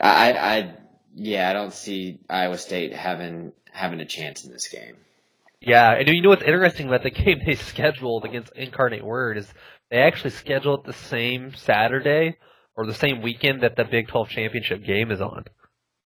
[SPEAKER 2] I, I, yeah, I don't see Iowa State having having a chance in this game.
[SPEAKER 1] Yeah, and you know what's interesting about the game they scheduled against Incarnate Word is they actually scheduled it the same Saturday or the same weekend that the Big 12 championship game is on.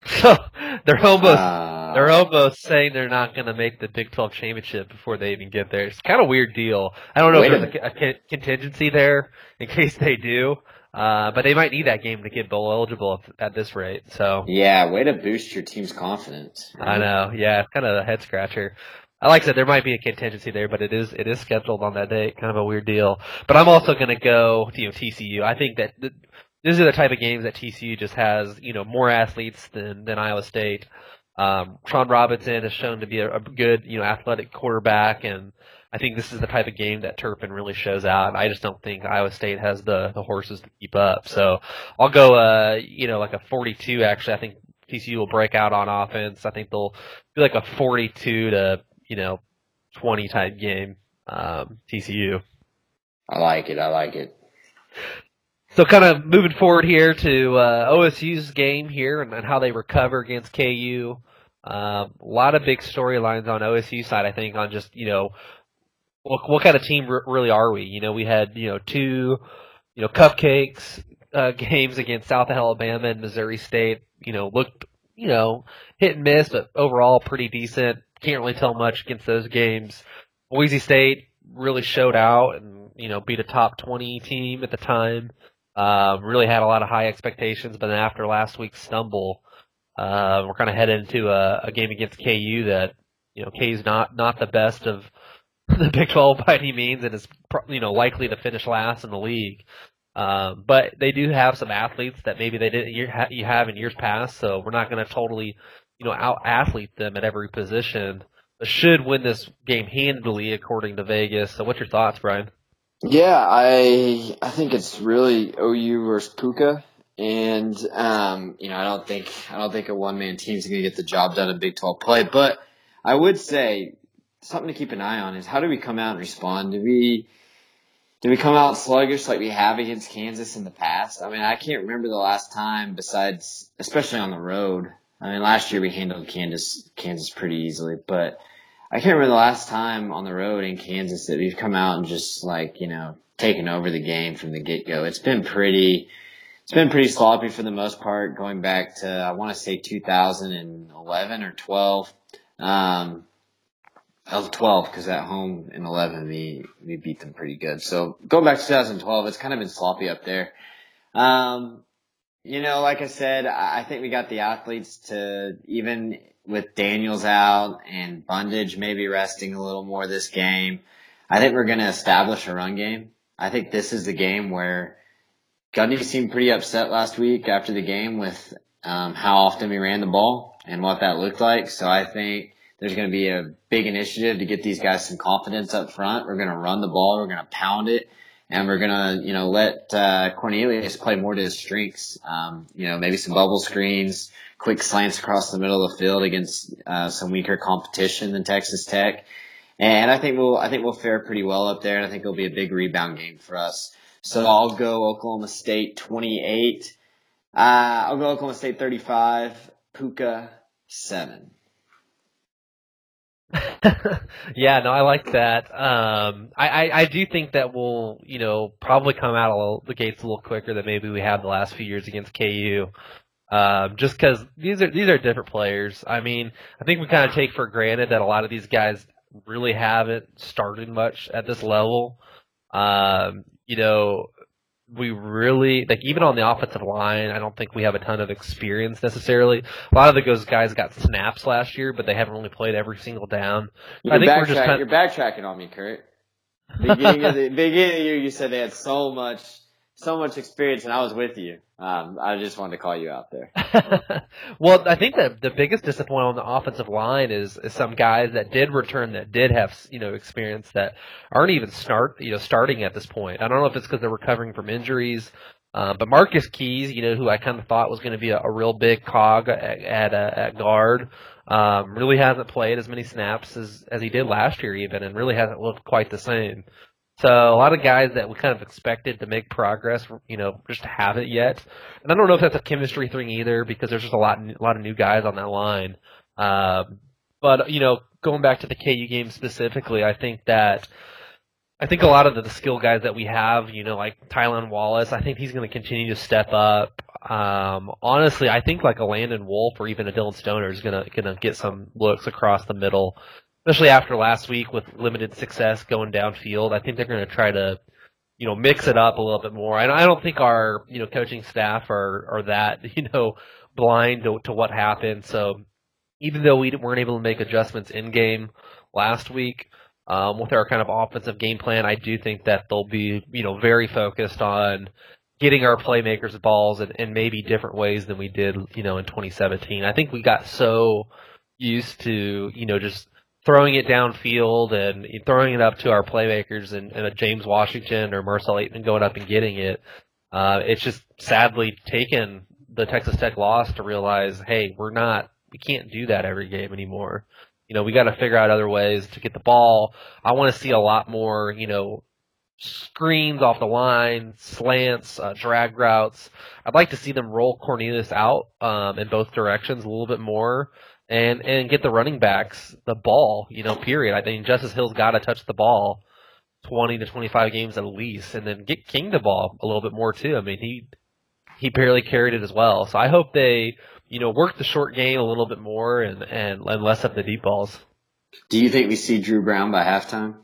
[SPEAKER 1] So they're almost uh, they're almost saying they're not going to make the Big 12 championship before they even get there. It's kind of weird deal. I don't know if there's a, a, contingency there in case they do. Uh, but they might need that game to get bowl eligible at this rate. So
[SPEAKER 2] yeah, way to boost your team's confidence.
[SPEAKER 1] I know. Yeah, it's kind of a head scratcher. I like I said, there might be a contingency there, but it is it is scheduled on that date. Kind of a weird deal. But I'm also going to go you know TCU. I think that th- these are the type of games that TCU just has you know more athletes than than Iowa State. Um, Robinson has shown to be a, a good you know athletic quarterback and I think this is the type of game that Turpin really shows out. I just don't think Iowa State has the, the horses to keep up. So I'll go, uh, you know, like a 42. Actually, I think TCU will break out on offense. I think they'll be like a 42 to, you know, 20 type game. Um, TCU.
[SPEAKER 2] I like it. I like it.
[SPEAKER 1] So kind of moving forward here to uh, OSU's game here and, and how they recover against KU. Um, a lot of big storylines on OSU side, I think, on just you know what, what kind of team r- really are we? You know, we had you know two, you know, cupcakes uh, games against South Alabama and Missouri State. You know, looked you know hit and miss, but overall pretty decent. Can't really tell much against those games. Boise State really showed out and you know beat a top twenty team at the time. Um, really had a lot of high expectations, but then after last week's stumble, uh, we're kind of headed into a, a game against KU that you know KU's not not the best of the Big 12 by any means, and is you know likely to finish last in the league. Um, but they do have some athletes that maybe they didn't you have in years past, so we're not going to totally you know out athlete them at every position. But should win this game handily, according to Vegas. So, what's your thoughts, Brian?
[SPEAKER 2] Yeah, I I think it's really OU versus Pooka, and um, you know I don't think I don't think a one man team is going to get the job done in Big 12 play, but I would say something to keep an eye on is how do we come out and respond? Do we do we come out sluggish like we have against Kansas in the past? I mean, I can't remember the last time besides, especially on the road. I mean, last year we handled Kansas Kansas pretty easily, but I can't remember the last time on the road in Kansas that we've come out and just like you know taken over the game from the get go. It's been pretty. It's been pretty sloppy for the most part, going back to I want to say 2011 or 12. Um, of 12 because at home in 11 we we beat them pretty good. So going back to 2012, it's kind of been sloppy up there. Um, you know, like I said, I think we got the athletes to even with Daniels out and Bundage maybe resting a little more this game. I think we're going to establish a run game. I think this is the game where Gundy seemed pretty upset last week after the game with um, how often we ran the ball and what that looked like. So I think there's going to be a big initiative to get these guys some confidence up front. We're going to run the ball. We're going to pound it. And we're gonna, you know, let uh, Cornelius play more to his strengths. Um, you know, maybe some bubble screens, quick slants across the middle of the field against uh, some weaker competition than Texas Tech. And I think we'll, I think we'll fare pretty well up there. And I think it'll be a big rebound game for us. So I'll go Oklahoma State 28. Uh, I'll go Oklahoma State 35. Pooka 7.
[SPEAKER 1] yeah, no, I like that. Um, I, I, I do think that we'll, you know, probably come out little, the gates a little quicker than maybe we have the last few years against KU. Um, just because these are these are different players. I mean, I think we kind of take for granted that a lot of these guys really haven't started much at this level. Um, you know, we really like even on the offensive line. I don't think we have a ton of experience necessarily. A lot of those guys got snaps last year, but they haven't really played every single down.
[SPEAKER 2] You're I think we're just kind of, you're backtracking on me, Kurt. Beginning of the beginning of the year, you said they had so much so much experience, and I was with you. Um, I just wanted to call you out there.
[SPEAKER 1] well, I think that the biggest disappointment on the offensive line is, is some guys that did return that did have you know experience that aren't even start you know starting at this point. I don't know if it's because they're recovering from injuries. Uh, but Marcus Keyes, you know, who I kind of thought was going to be a, a, real big cog at at, uh, at guard, um, really hasn't played as many snaps as as he did last year, even, and really hasn't looked quite the same. So a lot of guys that we kind of expected to make progress, you know, just haven't yet. And I don't know if that's a chemistry thing either, because there's just a lot, a lot of new guys on that line. Um, but you know, going back to the KU game specifically, I think that I think a lot of the, the skill guys that we have, you know, like Tylan Wallace, I think he's going to continue to step up. Um, honestly, I think like a Landon Wolf or even a Dillon Stoner is going to going to get some looks across the middle especially after last week with limited success going downfield. I think they're going to try to you know, mix it up a little bit more. And I don't think our, you know, coaching staff are, are that, you know, blind to, to what happened. So even though we weren't able to make adjustments in game last week, um, with our kind of offensive game plan, I do think that they'll be, you know, very focused on getting our playmakers balls in, in maybe different ways than we did, you know, in 2017. I think we got so used to, you know, just throwing it downfield and throwing it up to our playmakers and, and a James Washington or Marcell Ateman going up and getting it. Uh, it's just sadly taken the Texas Tech loss to realize, hey, we're not, we can't do that every game anymore. You know, we got to figure out other ways to get the ball. I want to see a lot more, you know, screens off the line, slants, uh, drag routes. I'd like to see them roll Cornelius out um, in both directions a little bit more and and get the running backs the ball. You know, period. I think Justice Hill's got to touch the ball twenty to twenty five games at least, and then get King the ball a little bit more too. I mean, he he barely carried it as well. So I hope they you know work the short game a little bit more and and, and less of the deep balls.
[SPEAKER 2] Do you think we see Dru Brown by halftime?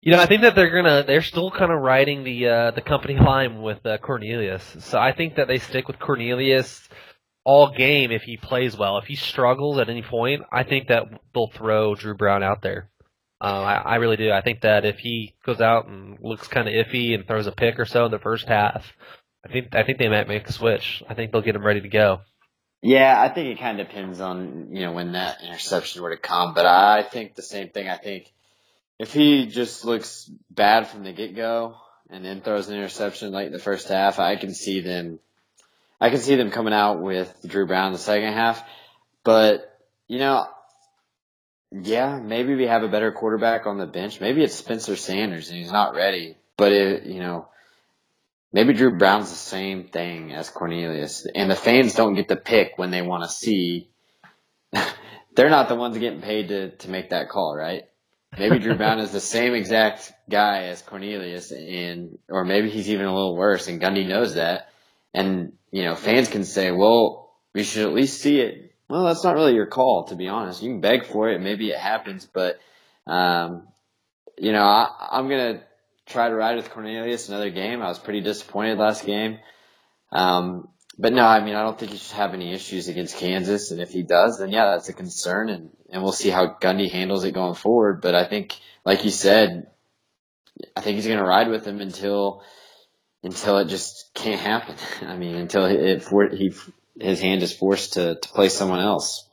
[SPEAKER 1] You know, I think that they're gonna they're still kind of riding the uh, the company line with uh, Cornelius. So I think that they stick with Cornelius all game if he plays well. If he struggles at any point, I think that they'll throw Dru Brown out there. Uh, I, I really do. I think that if he goes out and looks kind of iffy and throws a pick or so in the first half, I think I think they might make a switch. I think they'll get him ready to go.
[SPEAKER 2] Yeah, I think it kind of depends on you know when that interception were to come, but I think the same thing. I think if he just looks bad from the get go and then throws an interception late in the first half, I can see them. I can see them coming out with Dru Brown in the second half, but you know, yeah, maybe we have a better quarterback on the bench. Maybe it's Spencer Sanders and he's not ready. But it, you know, maybe Dru Brown's the same thing as Cornelius, and the fans don't get to pick when they want to see. They're not the ones getting paid to to make that call, right? Maybe Dru Brown is the same exact guy as Cornelius, and or maybe he's even a little worse, and Gundy knows that. And you know, fans can say, "Well, we should at least see it." Well, that's not really your call, to be honest. You can beg for it, maybe it happens, but um, you know, I, I'm gonna try to ride with Cornelius another game. I was pretty disappointed last game. Um, but no, I mean, I don't think he should have any issues against Kansas. And if he does, then yeah, that's a concern. And, and we'll see how Gundy handles it going forward. But I think, like you said, I think he's going to ride with him until, until it just can't happen. I mean, until he, his hand is forced to, to play someone else.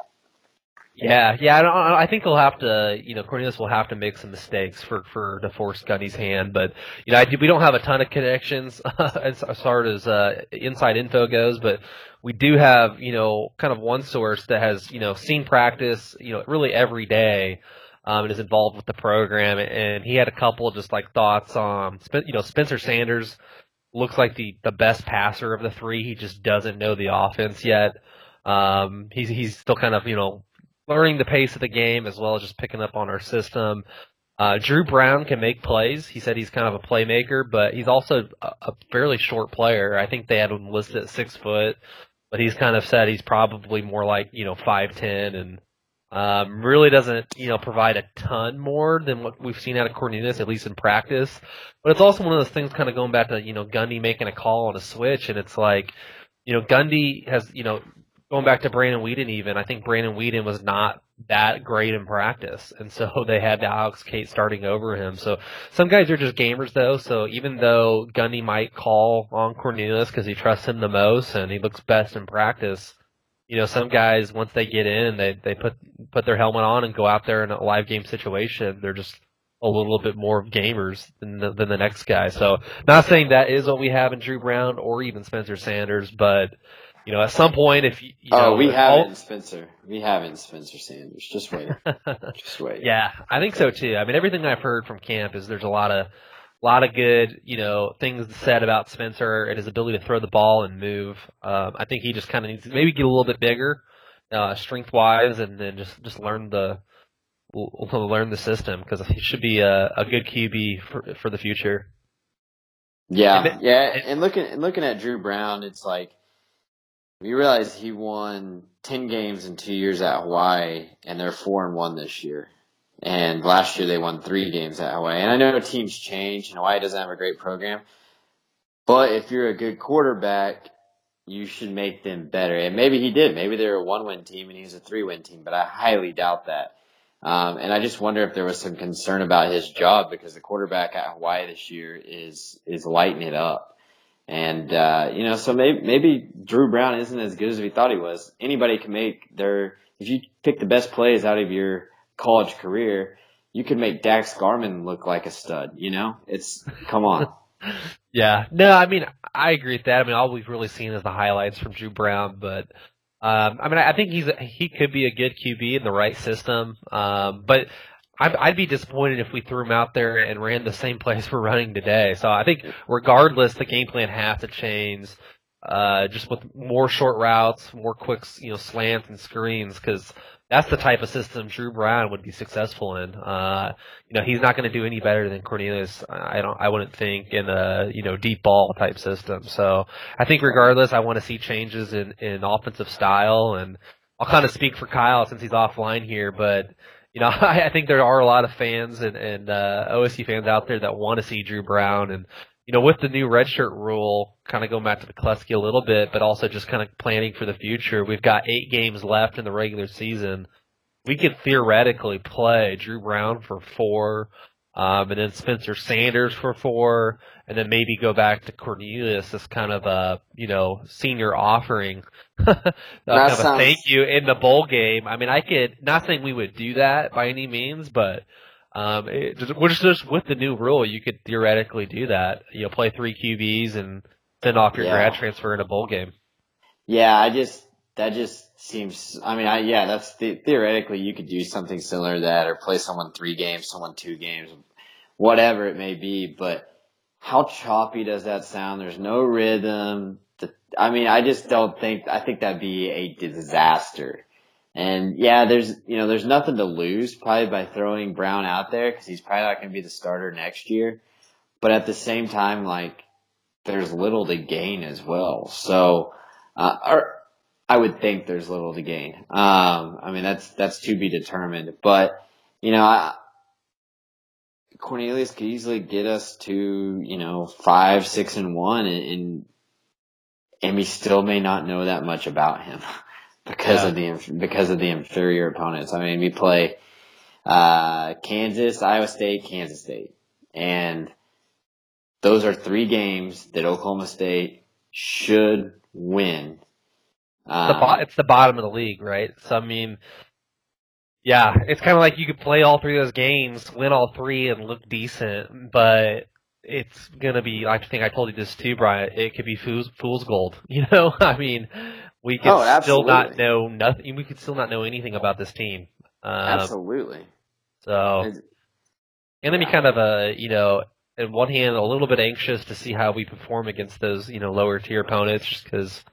[SPEAKER 1] Yeah, yeah. I, don't, I think he'll have to, you know, Cornelius will have to make some mistakes for for to force Gundy's hand. But you know, I, we don't have a ton of connections as, as far as uh, inside info goes, but we do have, you know, kind of one source that has, you know, seen practice, you know, really every day. Um, and is involved with the program, and he had a couple just like thoughts on, you know, Spencer Sanders looks like the the best passer of the three. He just doesn't know the offense yet. Um, he's he's still kind of you know learning the pace of the game as well as just picking up on our system. Uh, Dru Brown can make plays. He said he's kind of a playmaker, but he's also a, a fairly short player. I think they had him listed at six foot, but he's kind of said he's probably more like you know five ten and um, really doesn't you know provide a ton more than what we've seen out of Cornelius at least in practice. But it's also one of those things kind of going back to you know Gundy making a call on a switch, and it's like you know Gundy has you know going back to Brandon Weeden even, I think Brandon Weeden was not that great in practice. And so they had Alex Cate starting over him. So some guys are just gamers though. So even though Gundy might call on Cornelius because he trusts him the most and he looks best in practice, you know, some guys once they get in, and they they put put their helmet on and go out there in a live game situation. They're just a little bit more gamers than the, than the next guy. So not saying that is what we have in Dru Brown or even Spencer Sanders, but you know, at some point, if you, you
[SPEAKER 2] oh,
[SPEAKER 1] know,
[SPEAKER 2] we haven't Spencer, we haven't Spencer Sanders. Just wait, just wait.
[SPEAKER 1] Yeah, I think so too. I mean, everything I've heard from camp is there's a lot of, lot of good, you know, things said about Spencer and his ability to throw the ball and move. Um, I think he just kind of needs to maybe get a little bit bigger, uh, strength wise, and then just just learn the learn the system because he should be a, a good QB for for the future.
[SPEAKER 2] Yeah, and, yeah, and looking and looking at Dru Brown, it's like we realize he won ten games in two years at Hawaii, and they're four and one this year. And last year they won three games at Hawaii. And I know teams change and Hawaii doesn't have a great program. But if you're a good quarterback, you should make them better. And maybe he did. Maybe they're a one win team and he's a three win team, but I highly doubt that. Um, and I just wonder if there was some concern about his job because the quarterback at Hawaii this year is is lighting it up. And uh, you know, so maybe maybe Dru Brown isn't as good as we thought he was. Anybody can make their if you pick the best plays out of your college career, you could make Dax Garman look like a stud. You know, it's come on.
[SPEAKER 1] yeah, no, I mean I agree with that. I mean, all we've really seen is the highlights from Dru Brown, but um, I mean, I think he's he could be a good QB in the right system. Um, but I'd, I'd be disappointed if we threw him out there and ran the same plays we're running today. So I think regardless, the game plan has to change. Uh, just with more short routes, more quick, you know, slants and screens, because that's the type of system Dru Brown would be successful in. Uh, you know, he's not going to do any better than Cornelius. I don't, I wouldn't think in a, you know, deep ball type system. So I think regardless, I want to see changes in, in offensive style and I'll kind of speak for Kyle since he's offline here, but you know, I, I think there are a lot of fans and, and, uh, OSU fans out there that want to see Dru Brown and, you know, with the new redshirt rule, kind of going back to the McCleskey a little bit, but also just kind of planning for the future. We've got eight games left in the regular season. We could theoretically play Dru Brown for four, um, and then Spencer Sanders for four, and then maybe go back to Cornelius as kind of a you know senior offering, kind of sounds... a thank you in the bowl game. I mean, I could not saying we would do that by any means, but um, it, just, just with the new rule, you could theoretically do that. You know, play three QBs and send off your yeah. grad transfer in a bowl game.
[SPEAKER 2] Yeah, I just that just seems. I mean, I yeah, that's the, theoretically you could do something similar to that, or play someone three games, someone two games, whatever it may be. But how choppy does that sound? There's no rhythm. I mean, I just don't think. I think that'd be a disaster. And yeah, there's you know there's nothing to lose probably by throwing Brown out there because he's probably not going to be the starter next year. But at the same time, like there's little to gain as well. So, uh, or I would think there's little to gain. Um, I mean that's that's to be determined. But you know, I, Cornelius could easily get us to you know five, six, and one, and, and and we still may not know that much about him. because yeah. of the because of the inferior opponents. I mean, we play uh, Kansas, Iowa State, Kansas State, and those are three games that Oklahoma State should win.
[SPEAKER 1] Um, the bo- it's the bottom of the league, right? So I mean, yeah, it's kind of like you could play all three of those games, win all three, and look decent, but it's gonna be. I think I told you this too, Brian. It could be fool's, fool's gold. You know, I mean, we could oh, still not know nothing. We could still not know anything about this team.
[SPEAKER 2] Um, absolutely.
[SPEAKER 1] So, and then be kind of a you know, in one hand, a little bit anxious to see how we perform against those you know lower tier opponents, just because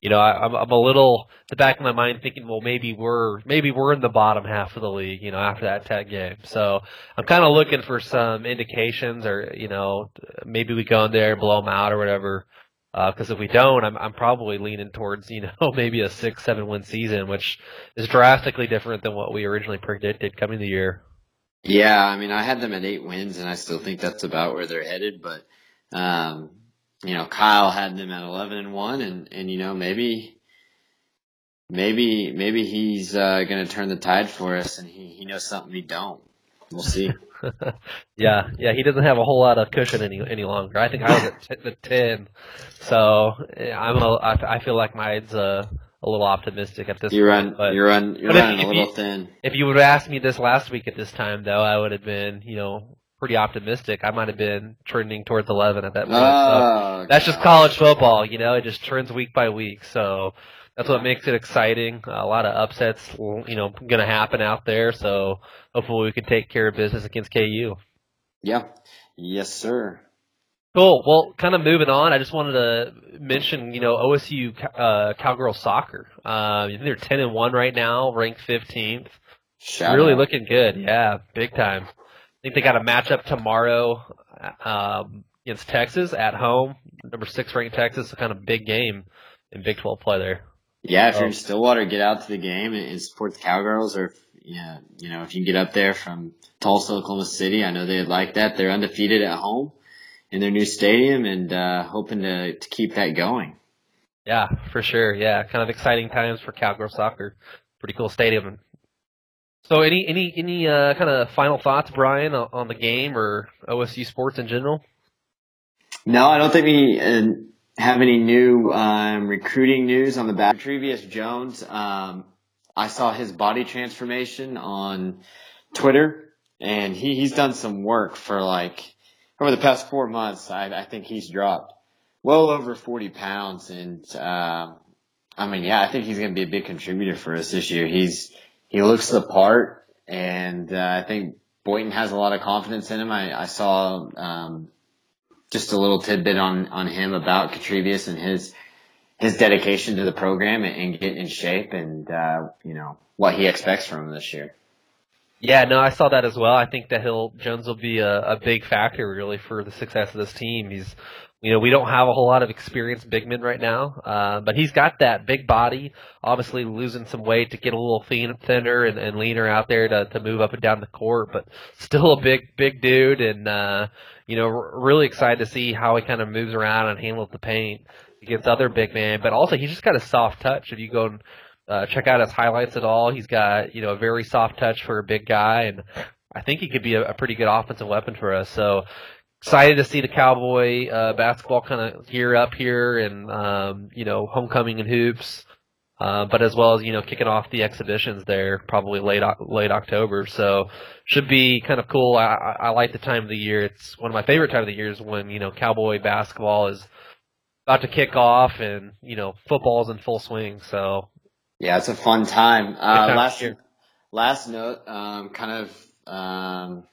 [SPEAKER 1] you know I, I'm I'm a little the back of my mind thinking, well, maybe we're maybe we're in the bottom half of the league, you know, after that Tech game. So I'm kind of looking for some indications, or you know, maybe we go in there and blow them out or whatever. Because uh, if we don't, I'm I'm probably leaning towards you know maybe a six seven win season, which is drastically different than what we originally predicted coming the year.
[SPEAKER 2] Yeah, I mean I had them at eight wins, and I still think that's about where they're headed. But um, you know, Kyle had them at eleven and one, and and you know maybe maybe maybe he's uh, going to turn the tide for us, and he he knows something we don't. We'll see.
[SPEAKER 1] yeah, yeah, he doesn't have a whole lot of cushion any any longer. I think I was at t- the ten, so I'm a, I, I feel like mine's a, a little optimistic at this.
[SPEAKER 2] You
[SPEAKER 1] point,
[SPEAKER 2] run, but, you run, you're running if, a little you, thin.
[SPEAKER 1] If you would have asked me this last week at this time, though, I would have been, you know, pretty optimistic. I might have been trending towards 11 at that point. Oh, so ah, that's just college football, you know. It just turns week by week, so that's what makes it exciting. A lot of upsets, you know, going to happen out there. So hopefully we can take care of business against KU.
[SPEAKER 2] Yeah. Yes, sir.
[SPEAKER 1] Cool. Well, kind of moving on. I just wanted to mention, you know, OSU uh, cowgirl soccer. Uh, they're ten and one right now, ranked fifteenth. really out. looking good. Yeah, big time. I think they got a matchup tomorrow um, against Texas at home. Number six ranked Texas, a kind of big game in Big Twelve play there.
[SPEAKER 2] Yeah, if you're in Stillwater, get out to the game and, support the Cowgirls. Or yeah, you know, if you can get up there from Tulsa, Oklahoma City, I know they'd like that. They're undefeated at home in their new stadium and uh, hoping to, to keep that going.
[SPEAKER 1] Yeah, for sure. Yeah, kind of exciting times for Cowgirl soccer. Pretty cool stadium. So, any any any uh, kind of final thoughts, Brian, on the game or OSU sports in general?
[SPEAKER 2] No, I don't think we uh, have any new um, recruiting news on the back. Trevius Jones, um, I saw his body transformation on Twitter, and he, he's done some work for like over the past four months. I, I think he's dropped well over 40 pounds. And, um, I mean, yeah, I think he's going to be a big contributor for us this year. He's, he looks the part and, uh, I think Boynton has a lot of confidence in him. I, I saw, um, just a little tidbit on, on him about Kentrevious and his, his dedication to the program and, and getting in shape and, uh, you know, what he expects from him this year.
[SPEAKER 1] Yeah, no, I saw that as well. I think that he'll Jones will be a, a big factor really for the success of this team. He's you know, we don't have a whole lot of experienced big men right now, uh, but he's got that big body. Obviously, losing some weight to get a little thin, thinner and, and leaner out there to, to move up and down the court, but still a big, big dude. And uh, you know, really excited to see how he kind of moves around and handles the paint against other big men. But also, he's just got a soft touch. If you go and uh, check out his highlights at all, he's got you know a very soft touch for a big guy, and I think he could be a, a pretty good offensive weapon for us. So excited to see the Cowboy uh, basketball kind of gear up here and um, you know homecoming and hoops, uh, but as well as you know kicking off the exhibitions there probably late late October. So should be kind of cool. I, I like the time of the year. It's one of my favorite time of the years when you know Cowboy basketball is about to kick off and you know football's in full swing. So
[SPEAKER 2] yeah, it's a fun time. Uh, time last last note, um, kind of. Um,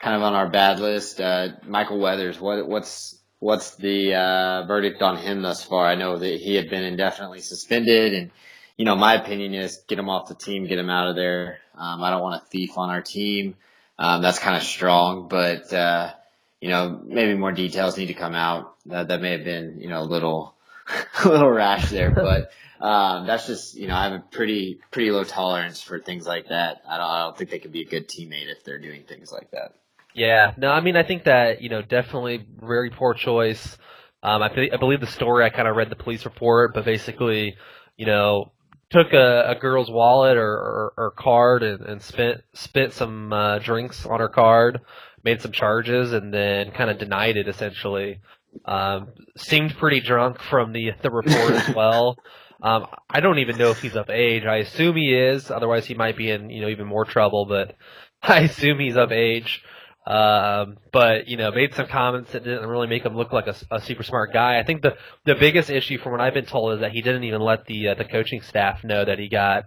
[SPEAKER 2] kind of on our bad list. Uh, Michael Weathers, what, what's what's the uh, verdict on him thus far? I know that he had been indefinitely suspended, and you know my opinion is get him off the team, get him out of there. Um, I don't want a thief on our team. Um, that's kind of strong, but uh, you know maybe more details need to come out. That that may have been you know a little a little rash there, but. Um, that's just you know I have a pretty pretty low tolerance for things like that. I don't, I don't think they could be a good teammate if they're doing things like that.
[SPEAKER 1] Yeah, no, I mean, I think that you know, definitely very poor choice. Um, I, I believe the story. I kind of read the police report, but basically, you know, took a, a girl's wallet or, or, or card and, and spent spent some uh, drinks on her card, made some charges, and then kind of denied it. Essentially, um, seemed pretty drunk from the the report as well. Um, I don't even know if he's of age. I assume he is. Otherwise, he might be in you know even more trouble. But I assume he's of age. Um, but you know, made some comments that didn't really make him look like a, a, super smart guy. I think the the biggest issue, from what I've been told, is that he didn't even let the uh, the coaching staff know that he got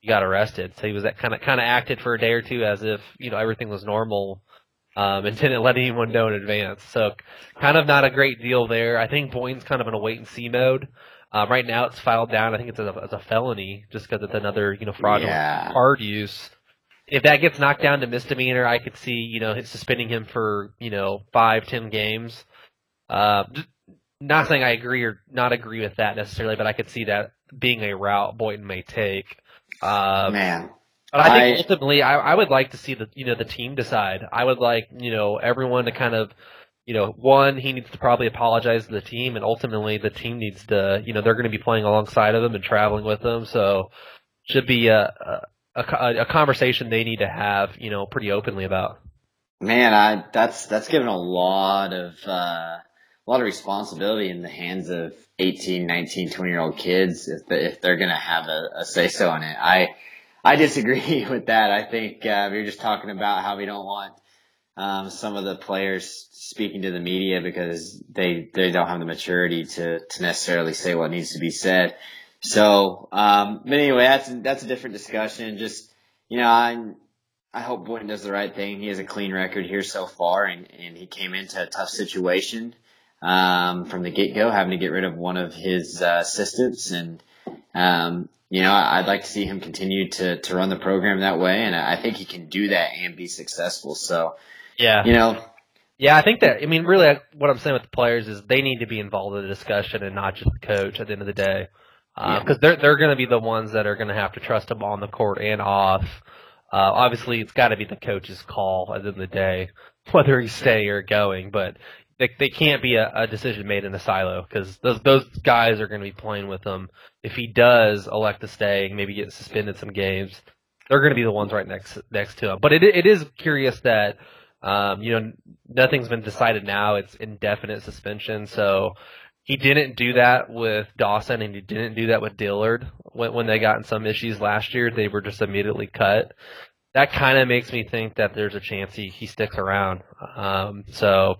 [SPEAKER 1] he got arrested. So he was that kind of kind of acted for a day or two as if you know everything was normal, um, and didn't let anyone know in advance. So kind of not a great deal there. I think Boynton's kind of in a wait and see mode. Uh, right now, it's filed down. I think it's a, it's a felony just because it's another you know fraudulent yeah. card use if that gets knocked down to misdemeanor, I could see you know suspending him for you know five, ten games. Uh, not saying I agree or not agree with that necessarily, but I could see that being a route Boynton may take.
[SPEAKER 2] Uh, Man.
[SPEAKER 1] But I think I, ultimately, I, I would like to see the you know the team decide. I would like you know everyone to kind of you know one he needs to probably apologize to the team, and ultimately the team needs to you know they're going to be playing alongside of them and traveling with them, so should be a, a a, conversation they need to have, you know, pretty openly about.
[SPEAKER 2] Man, I that's that's given a lot of uh, a lot of responsibility in the hands of 18, 19, 20 year old kids if the, if they're gonna have a, a say so on it. I I disagree with that. I think uh, we are just talking about how we don't want um, some of the players speaking to the media because they they don't have the maturity to to necessarily say what needs to be said. So, um, but anyway, that's that's a different discussion. Just you know, I I hope Boynton does the right thing. He has a clean record here so far, and and he came into a tough situation um, from the get go, having to get rid of one of his uh, assistants, and um, you know, I'd like to see him continue to to run the program that way, and I think he can do that and be successful. So,
[SPEAKER 1] yeah,
[SPEAKER 2] you know.
[SPEAKER 1] Yeah, I think that. I mean, really, what I'm saying with the players is they need to be involved in the discussion and not just the coach. At the end of the day, because uh, they're they're going to be the ones that are going to have to trust him on the court and off. Uh, obviously, it's got to be the coach's call at the end of the day whether he's staying or going, but they they can't be a, a decision made in a silo because those those guys are going to be playing with him. If he does elect to stay and maybe get suspended some games, they're going to be the ones right next next to him. But it it is curious that um, you know nothing's been decided now. It's indefinite suspension, so he didn't do that with Dawson, and he didn't do that with Dillard when when they got in some issues last year. They were just immediately cut. That kind of makes me think that there's a chance he, he sticks around. Um, so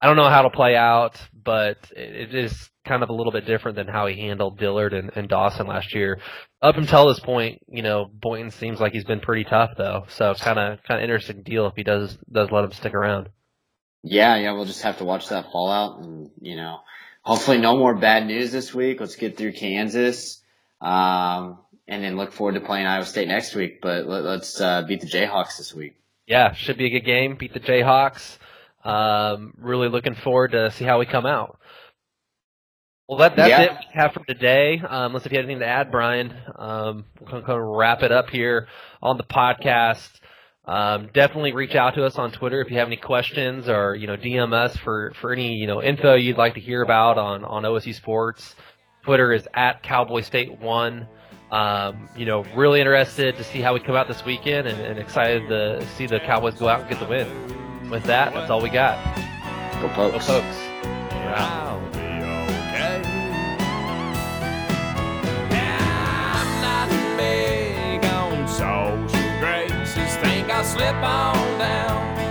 [SPEAKER 1] I don't know how to play out, but it is kind of a little bit different than how he handled Dillard and, and Dawson last year. Up until this point, you know, Boynton seems like he's been pretty tough though. So kind of kind of interesting deal if he does does let him stick around.
[SPEAKER 2] Yeah, yeah, we'll just have to watch that fallout and you know, hopefully no more bad news this week. Let's get through Kansas. Um, and then look forward to playing Iowa State next week. But let, us uh, beat the Jayhawks this week.
[SPEAKER 1] Yeah, should be a good game. Beat the Jayhawks. Um, really looking forward to see how we come out. Well, that, that's yeah. it we have for today. Um, unless if you have anything to add, Brian, um, we're going to wrap it up here on the podcast. Um, definitely reach out to us on Twitter if you have any questions or, you know, DM us for, for any, you know, info you'd like to hear about on, on OSU sports. Twitter is at Cowboy State one. Um, you know, really interested to see how we come out this weekend and, and excited to see the Cowboys go out and get the win with that, that's all we got.
[SPEAKER 2] Go Pokes.
[SPEAKER 1] Go Pokes. Wow. Slip on down